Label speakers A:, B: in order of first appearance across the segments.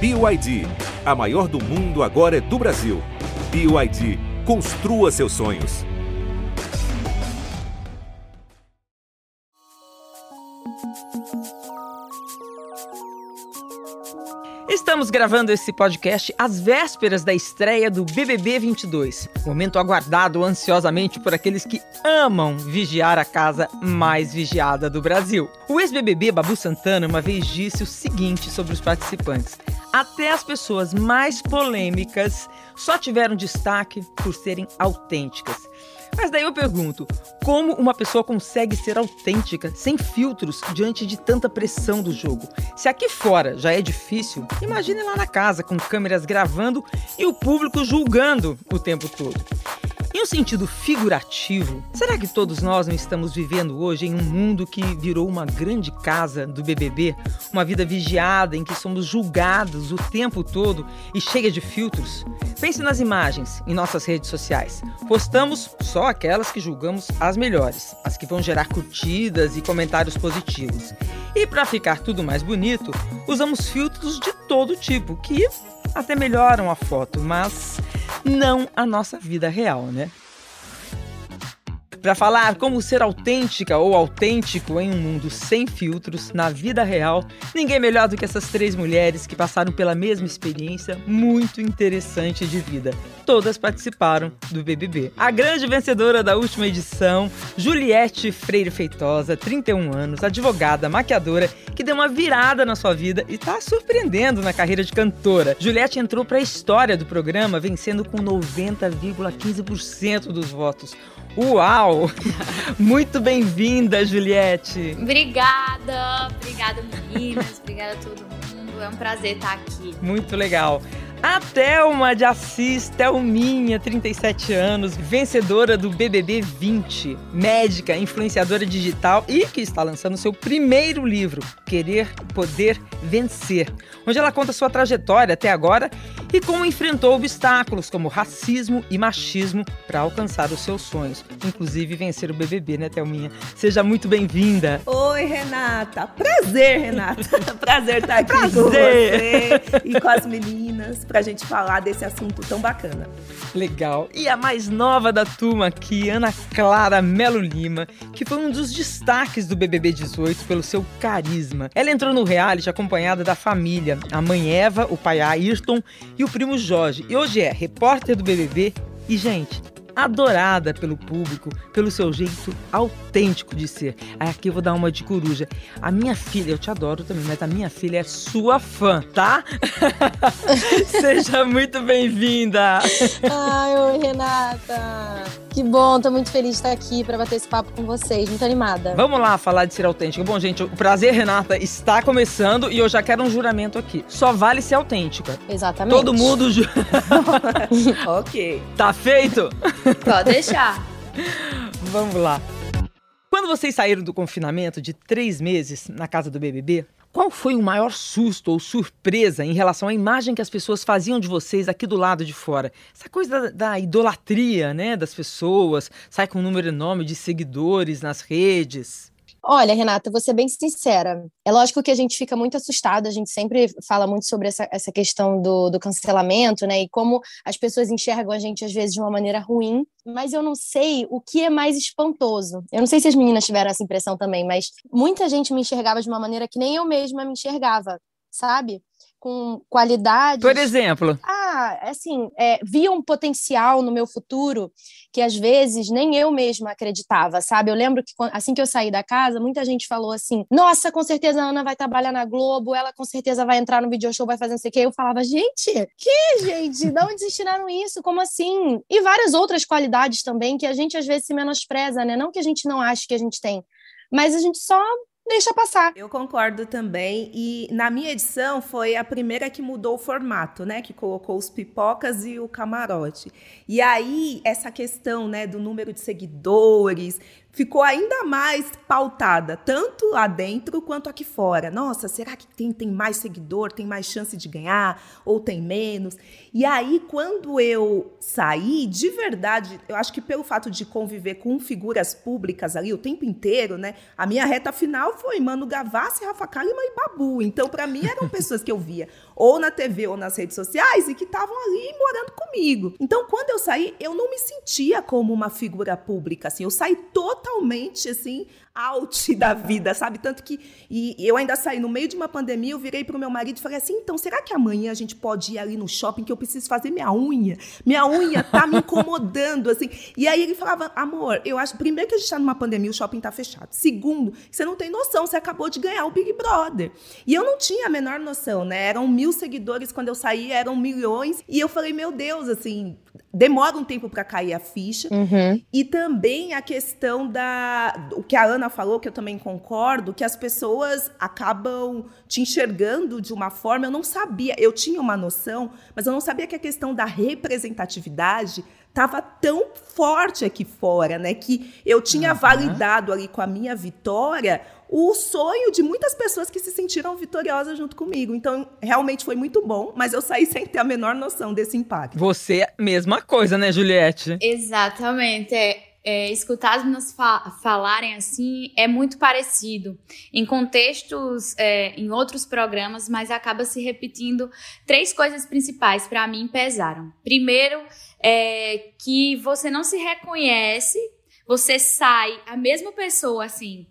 A: BYD. A maior do mundo agora é do Brasil. BYD. Construa seus sonhos.
B: Estamos gravando esse podcast às vésperas da estreia do BBB 22, momento aguardado ansiosamente por aqueles que amam vigiar a casa mais vigiada do Brasil. O ex-BBB Babu Santana uma vez disse o seguinte sobre os participantes: até as pessoas mais polêmicas só tiveram destaque por serem autênticas. Mas daí eu pergunto: como uma pessoa consegue ser autêntica, sem filtros, diante de tanta pressão do jogo? Se aqui fora já é difícil, imagine lá na casa, com câmeras gravando e o público julgando o tempo todo. Em um sentido figurativo, será que todos nós não estamos vivendo hoje em um mundo que virou uma grande casa do BBB? Uma vida vigiada em que somos julgados o tempo todo e cheia de filtros? Pense nas imagens em nossas redes sociais. Postamos só aquelas que julgamos as melhores, as que vão gerar curtidas e comentários positivos. E para ficar tudo mais bonito, usamos filtros de todo tipo que até melhoram a foto, mas não a nossa vida real, né? Para falar como ser autêntica ou autêntico em um mundo sem filtros, na vida real, ninguém melhor do que essas três mulheres que passaram pela mesma experiência muito interessante de vida. Todas participaram do BBB. A grande vencedora da última edição, Juliette Freire Feitosa, 31 anos, advogada, maquiadora, que deu uma virada na sua vida e está surpreendendo na carreira de cantora. Juliette entrou para a história do programa vencendo com 90,15% dos votos. Uau! Muito bem-vinda, Juliette!
C: Obrigada! Obrigada, meninas! Obrigada a todo mundo! É um prazer estar aqui.
B: Muito legal! A Thelma de Assis, Thelminha, 37 anos, vencedora do BBB 20, médica, influenciadora digital e que está lançando seu primeiro livro, Querer, Poder, Vencer, onde ela conta sua trajetória até agora e como enfrentou obstáculos como racismo e machismo para alcançar os seus sonhos, inclusive vencer o BBB, né, Thelminha? Seja muito bem-vinda.
D: Oi, Renata. Prazer, Renata. Prazer estar aqui
B: Prazer.
D: com você e com as meninas pra gente falar desse assunto tão bacana.
B: Legal. E a mais nova da turma aqui, Ana Clara Melo Lima, que foi um dos destaques do BBB 18 pelo seu carisma. Ela entrou no reality acompanhada da família, a mãe Eva, o pai Ayrton e o primo Jorge. E hoje é repórter do BBB e, gente, adorada pelo público, pelo seu jeito autêntico de ser. Aí aqui eu vou dar uma de coruja. A minha filha, eu te adoro também, mas a minha filha é sua fã, tá? Seja muito bem-vinda.
E: Ai, oi, Renata. Que bom, tô muito feliz de estar aqui para bater esse papo com vocês, muito animada.
B: Vamos lá falar de ser autêntico. Bom, gente, o prazer, Renata, está começando e eu já quero um juramento aqui. Só vale ser autêntica.
E: Exatamente.
B: Todo mundo.
D: ok.
B: tá feito?
C: Pode deixar.
B: Vamos lá. Quando vocês saíram do confinamento de três meses na casa do BBB, qual foi o maior susto ou surpresa em relação à imagem que as pessoas faziam de vocês aqui do lado de fora? Essa coisa da, da idolatria, né, das pessoas, sai com um número enorme de seguidores nas redes.
E: Olha, Renata, vou ser bem sincera. É lógico que a gente fica muito assustado, a gente sempre fala muito sobre essa, essa questão do, do cancelamento, né? E como as pessoas enxergam a gente, às vezes, de uma maneira ruim, mas eu não sei o que é mais espantoso. Eu não sei se as meninas tiveram essa impressão também, mas muita gente me enxergava de uma maneira que nem eu mesma me enxergava, sabe? Com qualidades.
B: Por exemplo,
E: Ah, assim, é, via um potencial no meu futuro que às vezes nem eu mesma acreditava, sabe? Eu lembro que assim que eu saí da casa, muita gente falou assim: Nossa, com certeza a Ana vai trabalhar na Globo, ela com certeza vai entrar no video show, vai fazer não sei o quê. Eu falava: Gente, que gente? De onde tiraram isso? Como assim? E várias outras qualidades também que a gente às vezes se menospreza, né? Não que a gente não ache que a gente tem, mas a gente só deixa passar.
D: Eu concordo também. E na minha edição foi a primeira que mudou o formato, né? Que colocou os pipocas e o camarote. E aí, essa questão, né, do número de seguidores ficou ainda mais pautada, tanto lá dentro quanto aqui fora. Nossa, será que tem, tem mais seguidor, tem mais chance de ganhar ou tem menos? E aí, quando eu saí, de verdade, eu acho que pelo fato de conviver com figuras públicas ali o tempo inteiro, né? A minha reta final foi Mano Gavassi, Rafa Kalimann e Babu. Então, para mim, eram pessoas que eu via ou na TV ou nas redes sociais e que estavam ali morando comigo. Então, quando eu saí, eu não me sentia como uma figura pública, assim. Eu saí totalmente, assim, out da vida, sabe? Tanto que e eu ainda saí no meio de uma pandemia, eu virei pro meu marido e falei assim: "Então, será que amanhã a gente pode ir ali no shopping que eu preciso fazer minha unha? Minha unha tá me incomodando assim". E aí ele falava: "Amor, eu acho primeiro que a gente tá numa pandemia, o shopping tá fechado. Segundo, você não tem noção, você acabou de ganhar o Big Brother". E eu não tinha a menor noção, né? Eram mil seguidores quando eu saí, eram milhões. E eu falei: "Meu Deus, assim, demora um tempo para cair a ficha".
E: Uhum.
D: E também a questão da o que a Ana falou, que eu também concordo, que as pessoas acabam te enxergando de uma forma. Eu não sabia, eu tinha uma noção, mas eu não sabia que a questão da representatividade estava tão forte aqui fora, né? Que eu tinha
B: Uhum.
D: validado ali com a minha vitória o sonho de muitas pessoas que se sentiram vitoriosas junto comigo. Então, realmente foi muito bom, mas eu saí sem ter a menor noção desse impacto.
B: Você, mesma coisa, né, Juliette?
C: Exatamente. É, é, escutar as meninas fa falarem assim é muito parecido. Em contextos, é, em outros programas, mas acaba se repetindo. Três coisas principais para mim pesaram. Primeiro, é que você não se reconhece, você sai, a mesma pessoa, assim,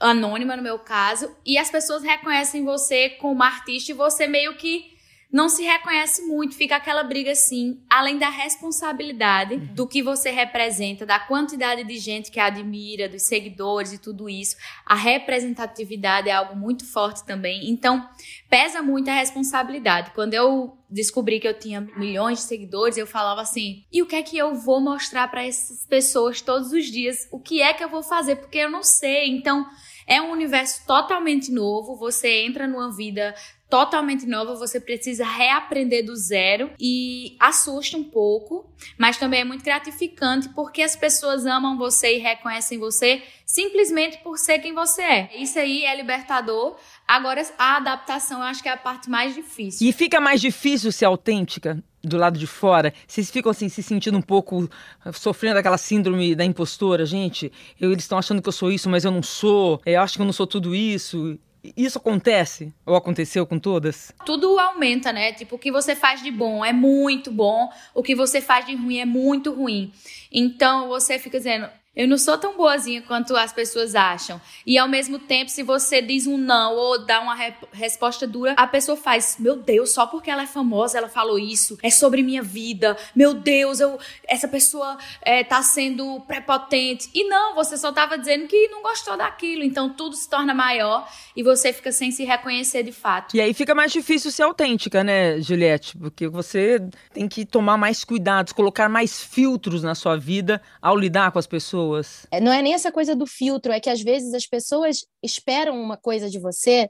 C: anônima no meu caso, e as pessoas reconhecem você como artista e você meio que não se reconhece muito, fica aquela briga assim, além da responsabilidade do que você representa, da quantidade de gente que admira, dos seguidores e tudo isso. A representatividade é algo muito forte também. Então, pesa muito a responsabilidade. Quando eu descobri que eu tinha milhões de seguidores, eu falava assim: "E o que é que eu vou mostrar para essas pessoas todos os dias? O que é que eu vou fazer? Porque eu não sei". Então, é um universo totalmente novo, você entra numa vida totalmente nova, você precisa reaprender do zero e assusta um pouco, mas também é muito gratificante porque as pessoas amam você e reconhecem você simplesmente por ser quem você é. Isso aí é libertador. Agora a adaptação eu acho que é a parte mais difícil.
B: E fica mais difícil ser autêntica do lado de fora? Vocês ficam assim se sentindo um pouco sofrendo aquela síndrome da impostora, gente? Eu, eles estão achando que eu sou isso, mas eu não sou. Eu acho que eu não sou tudo isso. Isso acontece? Ou aconteceu com todas?
C: Tudo aumenta, né? Tipo, o que você faz de bom é muito bom, o que você faz de ruim é muito ruim. Então você fica dizendo, eu não sou tão boazinha quanto as pessoas acham. E ao mesmo tempo, se você diz um não ou dá uma re resposta dura, a pessoa faz, meu Deus, só porque ela é famosa, ela falou isso, é sobre minha vida. Meu Deus, eu, essa pessoa é, tá sendo prepotente. E não, você só tava dizendo que não gostou daquilo. Então tudo se torna maior e você fica sem se reconhecer de fato.
B: E aí fica mais difícil ser autêntica, né, Juliette? Porque você tem que tomar mais cuidados, colocar mais filtros na sua vida ao lidar com as pessoas.
E: É, Não é nem essa coisa do filtro, é que às vezes as pessoas esperam uma coisa de você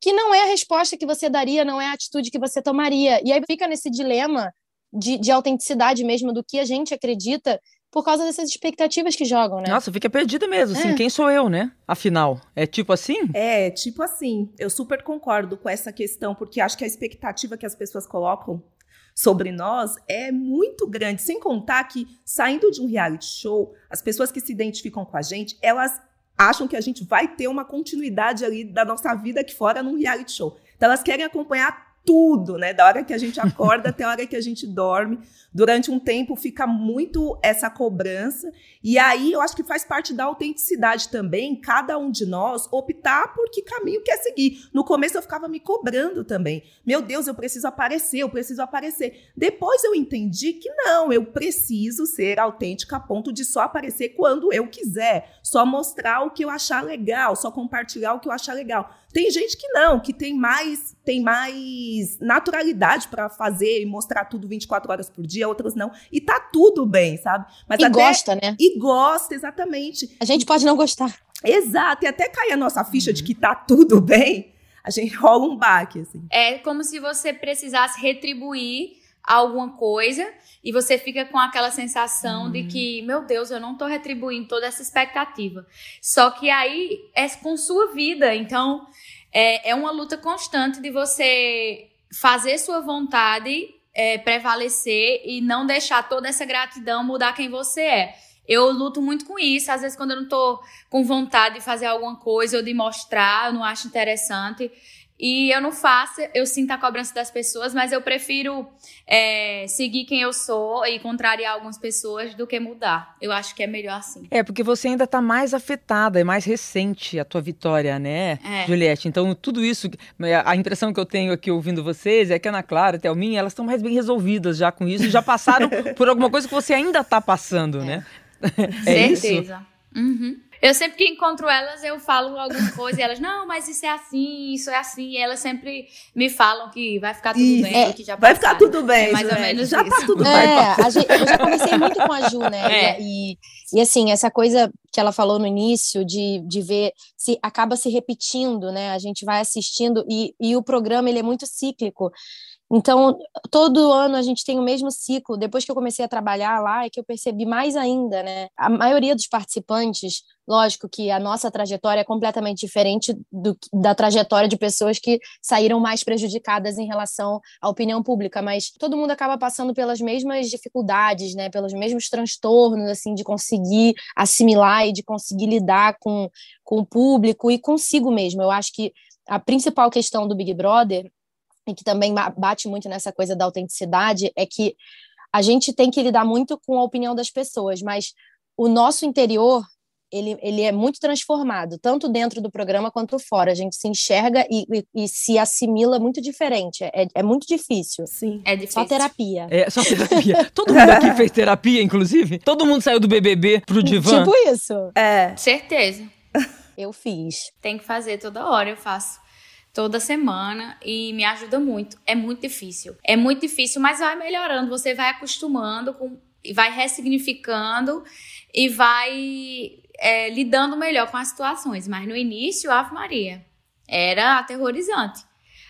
E: que não é a resposta que você daria, não é a atitude que você tomaria. E aí fica nesse dilema de, de autenticidade mesmo do que a gente acredita por causa dessas expectativas que jogam, né?
B: Nossa, fica perdida mesmo, assim,
E: É.
B: quem sou eu, né? Afinal, é tipo assim?
D: É, tipo assim, eu super concordo com essa questão, porque acho que a expectativa que as pessoas colocam sobre nós é muito grande. Sem contar que, saindo de um reality show, as pessoas que se identificam com a gente, elas acham que a gente vai ter uma continuidade ali da nossa vida aqui fora num reality show. Então, elas querem acompanhar tudo, né? Da hora que a gente acorda até a hora que a gente dorme. Durante um tempo fica muito essa cobrança. E aí eu acho que faz parte da autenticidade também, cada um de nós optar por que caminho quer seguir. No começo eu ficava me cobrando também. Meu Deus, eu preciso aparecer, eu preciso aparecer. Depois eu entendi que não, eu preciso ser autêntica a ponto de só aparecer quando eu quiser, só mostrar o que eu achar legal, só compartilhar o que eu achar legal. Tem gente que não, que tem mais, tem mais naturalidade para fazer e mostrar tudo 24 horas por dia, outras não. E tá tudo bem, sabe? Mas
E: e
D: até-
E: gosta, né?
D: E gosta, exatamente.
E: A gente pode não gostar.
D: Exato. E até cair a nossa ficha de que tá tudo bem, a gente rola um baque, assim.
C: É como se você precisasse retribuir alguma coisa e você fica com aquela sensação uhum. de que, meu Deus, eu não tô retribuindo toda essa expectativa. Só que aí é com sua vida, então é, é uma luta constante de você fazer sua vontade é, prevalecer e não deixar toda essa gratidão mudar quem você é. Eu luto muito com isso. Às vezes, quando eu não tô com vontade de fazer alguma coisa ou de mostrar, eu não acho interessante. E eu não faço, eu sinto a cobrança das pessoas, mas eu prefiro é, seguir quem eu sou e contrariar algumas pessoas do que mudar. Eu acho que é melhor assim.
B: É, porque você ainda está mais afetada, é mais recente a tua vitória, né, é. Juliette? Então, tudo isso, a impressão que eu tenho aqui ouvindo vocês é que a Ana Clara, a Thelminha, elas estão mais bem resolvidas já com isso, já passaram por alguma coisa que você ainda está passando, é. né?
C: É Certeza. Uhum. Eu sempre que encontro elas, eu falo alguma coisa e elas, não, mas isso é assim, isso é assim. E elas sempre me falam que vai ficar tudo isso. bem, que já
D: Vai ficar tudo bem,
C: é mais ou menos
D: já
C: isso.
D: tá tudo
E: é, bem. Gente, eu já conversei muito com a Ju, né? É. E, e assim, essa coisa que ela falou no início de, de ver se acaba se repetindo, né? A gente vai assistindo e, e o programa ele é muito cíclico. Então, todo ano a gente tem o mesmo ciclo. Depois que eu comecei a trabalhar lá, é que eu percebi mais ainda, né? A maioria dos participantes, lógico que a nossa trajetória é completamente diferente do, da trajetória de pessoas que saíram mais prejudicadas em relação à opinião pública, mas todo mundo acaba passando pelas mesmas dificuldades, né? Pelos mesmos transtornos, assim, de conseguir assimilar e de conseguir lidar com, com o público e consigo mesmo. Eu acho que a principal questão do Big Brother e que também bate muito nessa coisa da autenticidade, é que a gente tem que lidar muito com a opinião das pessoas, mas o nosso interior ele, ele é muito transformado, tanto dentro do programa quanto fora. A gente se enxerga e, e, e se assimila muito diferente. É, é, muito difícil.
C: Sim. É difícil.
E: Só terapia.
B: É, só terapia. Todo mundo aqui fez terapia, inclusive? Todo mundo saiu do BBB pro divã?
E: Tipo isso.
C: É. Certeza.
E: Eu fiz.
C: Tem que fazer toda hora, eu faço toda semana e me ajuda muito. É muito difícil. É muito difícil, mas vai melhorando. Você vai acostumando com, vai ressignificando e vai é, lidando melhor com as situações. Mas no início, Ave Maria, era aterrorizante.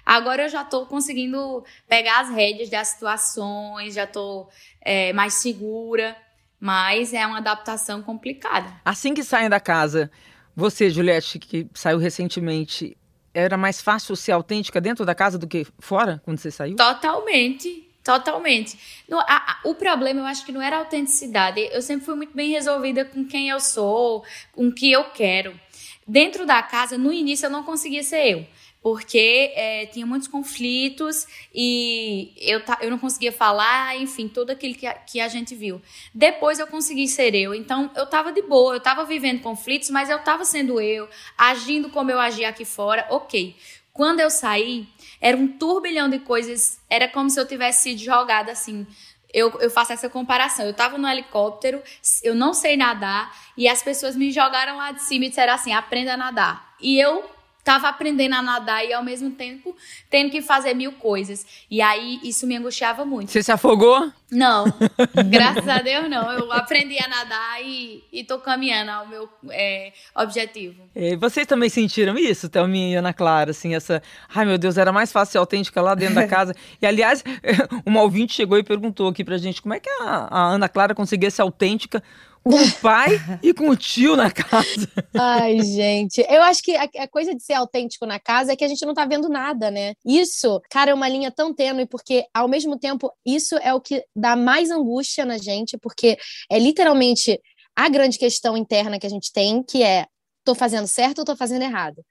C: Agora eu já estou conseguindo pegar as rédeas das situações, já estou é, mais segura, mas é uma adaptação complicada.
B: Assim que saem da casa, você, Juliette, que saiu recentemente, era mais fácil ser autêntica dentro da casa do que fora, quando você saiu?
C: Totalmente. Totalmente. No, a, a, o problema, eu acho que não era a autenticidade. Eu sempre fui muito bem resolvida com quem eu sou, com o que eu quero. Dentro da casa, no início, eu não conseguia ser eu porque é, tinha muitos conflitos e eu, eu não conseguia falar, enfim, tudo aquilo que a, que a gente viu. Depois eu consegui ser eu, então eu tava de boa, eu tava vivendo conflitos, mas eu tava sendo eu, agindo como eu agia aqui fora, ok. Quando eu saí, era um turbilhão de coisas, era como se eu tivesse sido jogada assim. Eu, eu faço essa comparação. Eu tava no helicóptero, eu não sei nadar, e as pessoas me jogaram lá de cima e disseram assim: aprenda a nadar. E eu Tava aprendendo a nadar e ao mesmo tempo tendo que fazer mil coisas. E aí isso me angustiava muito.
B: Você se afogou?
C: Não, graças a Deus não. Eu aprendi a nadar e, e tô caminhando ao meu é, objetivo.
B: E vocês também sentiram isso, Thelminha e Ana Clara, assim, essa... Ai, meu Deus, era mais fácil ser autêntica lá dentro da casa. E, aliás, uma ouvinte chegou e perguntou aqui pra gente como é que a, a Ana Clara conseguia ser autêntica com o pai e com o tio na casa.
E: Ai, gente. Eu acho que a, a, coisa de ser autêntico na casa é que a gente não tá vendo nada, né? Isso, cara, é uma linha tão tênue, porque ao mesmo tempo, isso é o que dá mais angústia na gente, porque é literalmente a grande questão interna que a gente tem, que é: tô fazendo certo ou tô fazendo errado?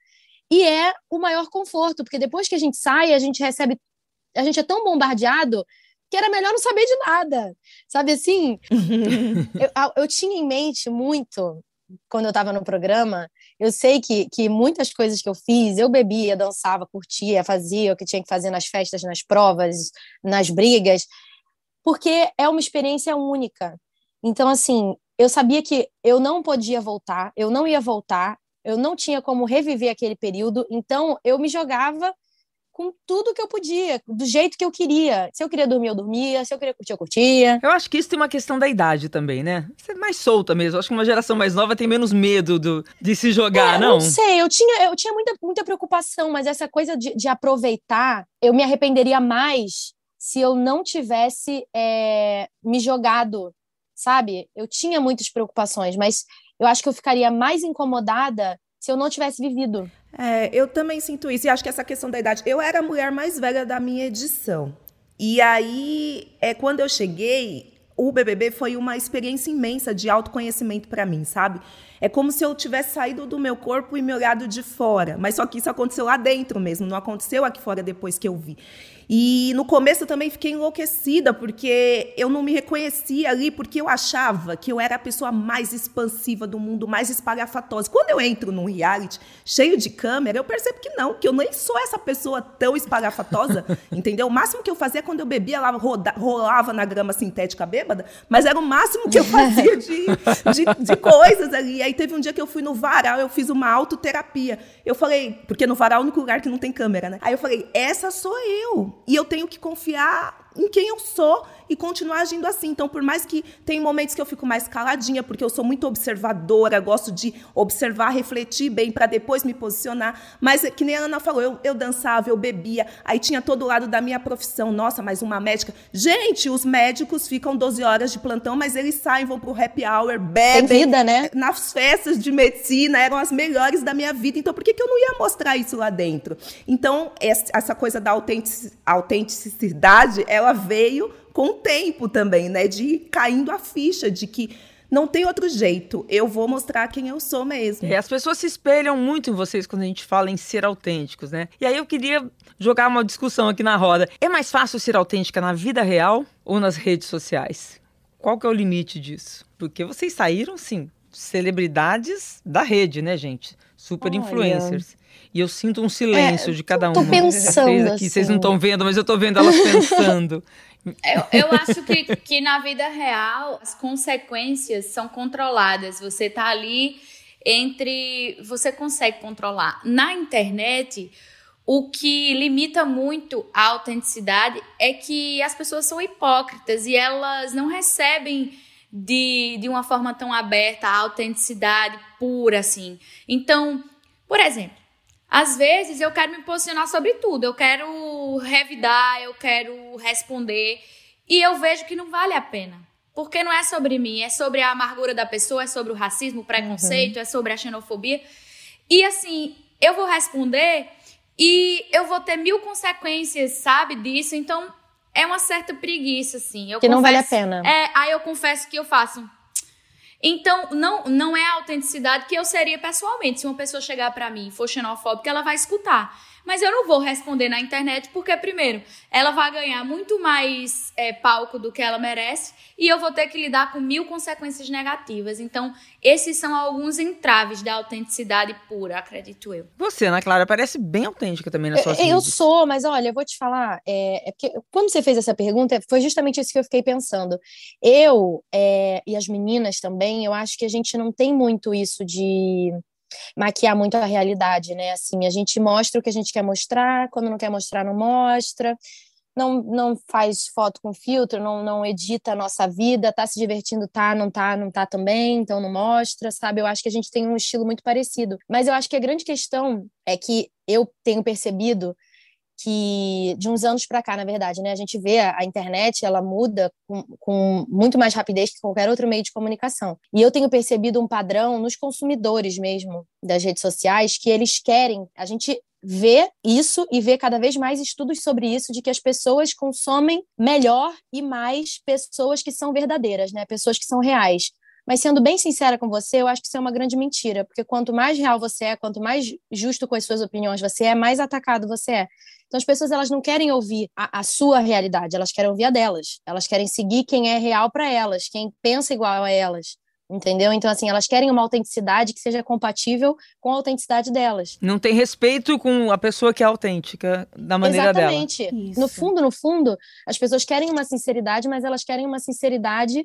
E: E é o maior conforto, porque depois que a gente sai, a gente recebe. A gente é tão bombardeado que era melhor não saber de nada. Sabe assim? eu, eu tinha em mente muito, quando eu estava no programa, eu sei que, que muitas coisas que eu fiz, eu bebia, dançava, curtia, fazia o que tinha que fazer nas festas, nas provas, nas brigas, porque é uma experiência única. Então, assim, eu sabia que eu não podia voltar, eu não ia voltar, eu não tinha como reviver aquele período, então eu me jogava com tudo que eu podia, do jeito que eu queria. Se eu queria dormir, eu dormia. Se eu queria curtir, eu curtia.
B: Eu acho que isso tem uma questão da idade também, né? Você é mais solta mesmo. Eu acho que uma geração mais nova tem menos medo do, de se jogar,
E: é,
B: não?
E: Não sei, eu tinha, eu tinha muita, muita preocupação, mas essa coisa de, de aproveitar, eu me arrependeria mais se eu não tivesse é, me jogado, sabe? Eu tinha muitas preocupações, mas eu acho que eu ficaria mais incomodada se eu não tivesse vivido.
D: É, eu também sinto isso. E acho que essa questão da idade. Eu era a mulher mais velha da minha edição. E aí, é quando eu cheguei, o BBB foi uma experiência imensa de autoconhecimento para mim, sabe? É como se eu tivesse saído do meu corpo e me olhado de fora. Mas só que isso aconteceu lá dentro mesmo, não aconteceu aqui fora depois que eu vi. E no começo eu também fiquei enlouquecida, porque eu não me reconhecia ali, porque eu achava que eu era a pessoa mais expansiva do mundo, mais espalhafatosa. Quando eu entro num reality cheio de câmera, eu percebo que não, que eu nem sou essa pessoa tão espalhafatosa, entendeu? O máximo que eu fazia quando eu bebia, ela roda, rolava na grama sintética bêbada, mas era o máximo que eu fazia de, de, de coisas ali. Aí teve um dia que eu fui no varal, eu fiz uma autoterapia. Eu falei, porque no varal é o único lugar que não tem câmera, né? Aí eu falei, essa sou eu. E eu tenho que confiar em quem eu sou e continuar agindo assim. Então, por mais que tem momentos que eu fico mais caladinha, porque eu sou muito observadora, gosto de observar, refletir bem para depois me posicionar. Mas, é que nem a Ana falou, eu, eu dançava, eu bebia, aí tinha todo o lado da minha profissão. Nossa, mas uma médica. Gente, os médicos ficam 12 horas de plantão, mas eles saem, vão pro happy hour, bebem.
E: Tem vida, né?
D: Nas festas de medicina, eram as melhores da minha vida. Então, por que, que eu não ia mostrar isso lá dentro? Então, essa coisa da autenticidade, ela veio com o tempo também, né? De caindo a ficha de que não tem outro jeito. Eu vou mostrar quem eu sou mesmo.
B: É, as pessoas se espelham muito em vocês quando a gente fala em ser autênticos, né? E aí eu queria jogar uma discussão aqui na roda. É mais fácil ser autêntica na vida real ou nas redes sociais? Qual que é o limite disso? Porque vocês saíram, sim, celebridades da rede, né, gente? Super Olha. influencers. E eu sinto um silêncio é, de cada uma.
E: Tô pensando
B: vocês aqui, assim. vocês não estão vendo, mas eu tô vendo elas pensando.
C: Eu, eu acho que, que na vida real as consequências são controladas. Você tá ali entre. Você consegue controlar. Na internet, o que limita muito a autenticidade é que as pessoas são hipócritas e elas não recebem de, de uma forma tão aberta a autenticidade pura assim. Então, por exemplo, às vezes eu quero me posicionar sobre tudo, eu quero revidar, eu quero responder e eu vejo que não vale a pena. Porque não é sobre mim, é sobre a amargura da pessoa, é sobre o racismo, o preconceito, uhum. é sobre a xenofobia. E assim, eu vou responder e eu vou ter mil consequências, sabe, disso. Então, é uma certa preguiça, assim. Eu
E: que
C: confesso,
E: não vale a pena.
C: É, aí eu confesso que eu faço então, não, não é a autenticidade que eu seria pessoalmente. Se uma pessoa chegar para mim e for xenofóbica, ela vai escutar. Mas eu não vou responder na internet porque, primeiro, ela vai ganhar muito mais é, palco do que ela merece e eu vou ter que lidar com mil consequências negativas. Então, esses são alguns entraves da autenticidade pura, acredito eu.
B: Você, Ana Clara, parece bem autêntica também na sua
E: Eu, eu sou, mas olha, eu vou te falar, é, é, porque quando você fez essa pergunta, foi justamente isso que eu fiquei pensando. Eu é, e as meninas também, eu acho que a gente não tem muito isso de maquiar muito a realidade, né? Assim, a gente mostra o que a gente quer mostrar, quando não quer mostrar, não mostra. Não, não faz foto com filtro, não, não edita a nossa vida, tá se divertindo, tá, não tá, não tá também, então não mostra, sabe? Eu acho que a gente tem um estilo muito parecido. Mas eu acho que a grande questão é que eu tenho percebido que de uns anos para cá, na verdade, né, a gente vê a, a internet, ela muda com, com, muito mais rapidez que qualquer outro meio de comunicação. E eu tenho percebido um padrão nos consumidores mesmo das redes sociais que eles querem, a gente vê isso e vê cada vez mais estudos sobre isso de que as pessoas consomem melhor e mais pessoas que são verdadeiras, né, pessoas que são reais. Mas sendo bem sincera com você, eu acho que isso é uma grande mentira, porque quanto mais real você é, quanto mais justo com as suas opiniões você é, mais atacado você é. Então as pessoas elas não querem ouvir a, a sua realidade, elas querem ouvir a delas. Elas querem seguir quem é real para elas, quem pensa igual a elas. Entendeu? Então, assim, elas querem uma autenticidade que seja compatível com a autenticidade delas.
B: Não tem respeito com a pessoa que é autêntica da maneira
E: Exatamente. dela. Exatamente. No fundo, no fundo, as pessoas querem uma sinceridade, mas elas querem uma sinceridade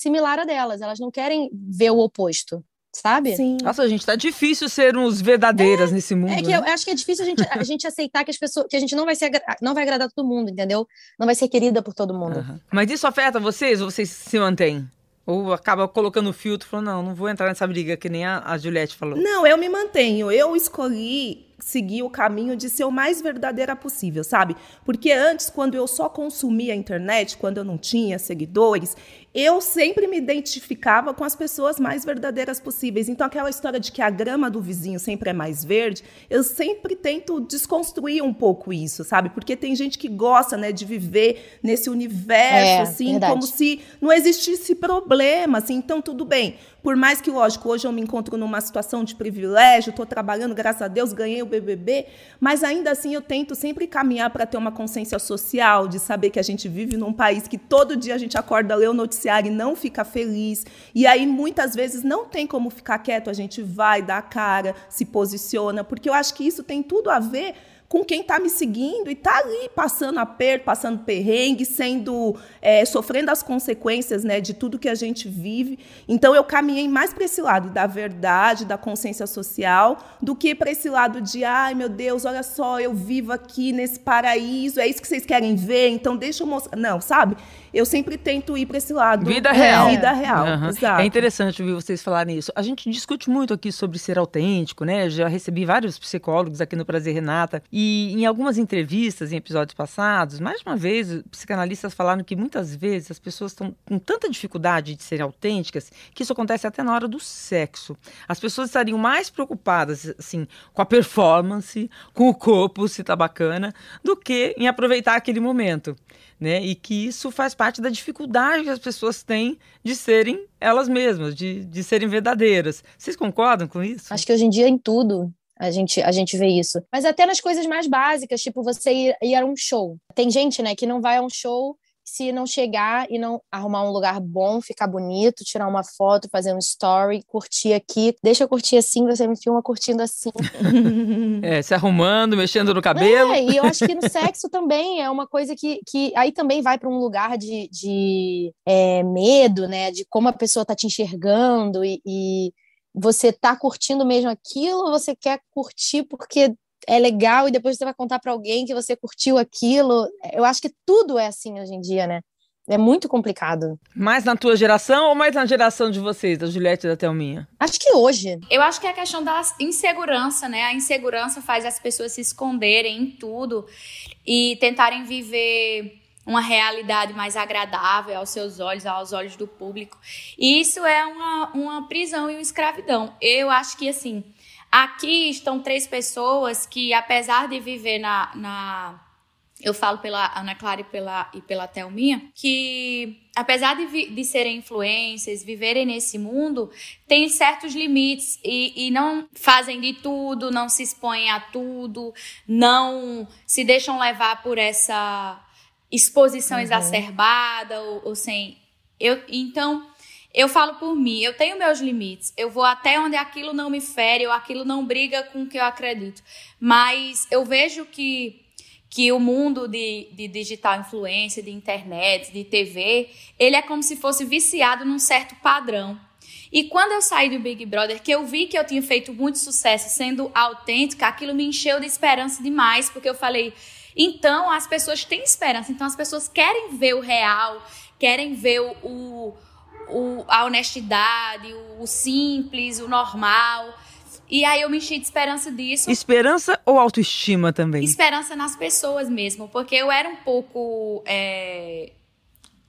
E: similar a delas. Elas não querem ver o oposto, sabe?
B: Sim. Nossa, gente, tá difícil ser uns verdadeiras
E: é,
B: nesse mundo.
E: É que
B: né?
E: eu, eu, acho que é difícil a gente, a gente aceitar que as pessoas, que a gente não vai ser, não vai agradar todo mundo, entendeu? Não vai ser querida por todo mundo. Uhum.
B: Mas isso afeta vocês ou vocês se mantêm? Ou acaba colocando filtro, falando, não, não vou entrar nessa briga, que nem a, a Juliette falou.
D: Não, eu me mantenho. Eu escolhi seguir o caminho de ser o mais verdadeira possível, sabe? Porque antes, quando eu só consumia a internet, quando eu não tinha seguidores, eu sempre me identificava com as pessoas mais verdadeiras possíveis. Então, aquela história de que a grama do vizinho sempre é mais verde, eu sempre tento desconstruir um pouco isso, sabe? Porque tem gente que gosta, né, de viver nesse universo, é, assim, verdade. como se não existisse problema, assim. Então, tudo bem. Por mais que, lógico, hoje eu me encontro numa situação de privilégio, estou trabalhando, graças a Deus, ganhei o BBB, mas ainda assim eu tento sempre caminhar para ter uma consciência social, de saber que a gente vive num país que todo dia a gente acorda, lê o noticiário e não fica feliz. E aí, muitas vezes, não tem como ficar quieto, a gente vai, dá a cara, se posiciona, porque eu acho que isso tem tudo a ver com quem está me seguindo e está ali passando aperto, passando perrengue, sendo é, sofrendo as consequências né, de tudo que a gente vive. Então eu caminhei mais para esse lado da verdade, da consciência social, do que para esse lado de ai meu Deus, olha só, eu vivo aqui nesse paraíso, é isso que vocês querem ver, então deixa eu mostrar. Não, sabe? Eu sempre tento ir para esse lado.
B: Vida real.
D: É, vida real, uhum. exato.
B: É interessante ouvir vocês falarem isso. A gente discute muito aqui sobre ser autêntico, né? Já recebi vários psicólogos aqui no Prazer Renata e em algumas entrevistas, em episódios passados, mais uma vez, psicanalistas falaram que muitas vezes as pessoas estão com tanta dificuldade de serem autênticas que isso acontece até na hora do sexo. As pessoas estariam mais preocupadas, assim, com a performance, com o corpo, se tá bacana, do que em aproveitar aquele momento né? E que isso faz parte da dificuldade que as pessoas têm de serem elas mesmas, de, de serem verdadeiras. Vocês concordam com isso?
E: Acho que hoje em dia em tudo a gente, a gente vê isso. Mas até nas coisas mais básicas, tipo você ir, ir a um show. Tem gente, né, que não vai a um show se não chegar e não arrumar um lugar bom, ficar bonito, tirar uma foto, fazer um story, curtir aqui. Deixa eu curtir assim, você me filma curtindo assim.
B: É, se arrumando, mexendo no cabelo.
E: É, e eu acho que no sexo também é uma coisa que, que aí também vai para um lugar de, de é, medo, né? De como a pessoa tá te enxergando e, e você tá curtindo mesmo aquilo ou você quer curtir porque é legal e depois você vai contar para alguém que você curtiu aquilo. Eu acho que tudo é assim hoje em dia, né? É muito complicado.
B: Mais na tua geração ou mais na geração de vocês, da Juliette e da Thelminha?
E: Acho que hoje.
C: Eu acho que é a questão da insegurança, né? A insegurança faz as pessoas se esconderem em tudo e tentarem viver uma realidade mais agradável aos seus olhos, aos olhos do público. E isso é uma, uma prisão e uma escravidão. Eu acho que, assim, Aqui estão três pessoas que, apesar de viver na. na eu falo pela Ana Clara e pela, e pela Thelminha, que apesar de, vi, de serem influências, viverem nesse mundo, tem certos limites e, e não fazem de tudo, não se expõem a tudo, não se deixam levar por essa exposição uhum. exacerbada ou, ou sem. Eu, então, eu falo por mim, eu tenho meus limites. Eu vou até onde aquilo não me fere ou aquilo não briga com o que eu acredito. Mas eu vejo que, que o mundo de, de digital influência, de internet, de TV, ele é como se fosse viciado num certo padrão. E quando eu saí do Big Brother, que eu vi que eu tinha feito muito sucesso sendo autêntica, aquilo me encheu de esperança demais, porque eu falei, então as pessoas têm esperança, então as pessoas querem ver o real, querem ver o, o o, a honestidade, o, o simples, o normal. E aí eu me enchi de esperança disso.
B: Esperança ou autoestima também?
C: Esperança nas pessoas mesmo, porque eu era um pouco é,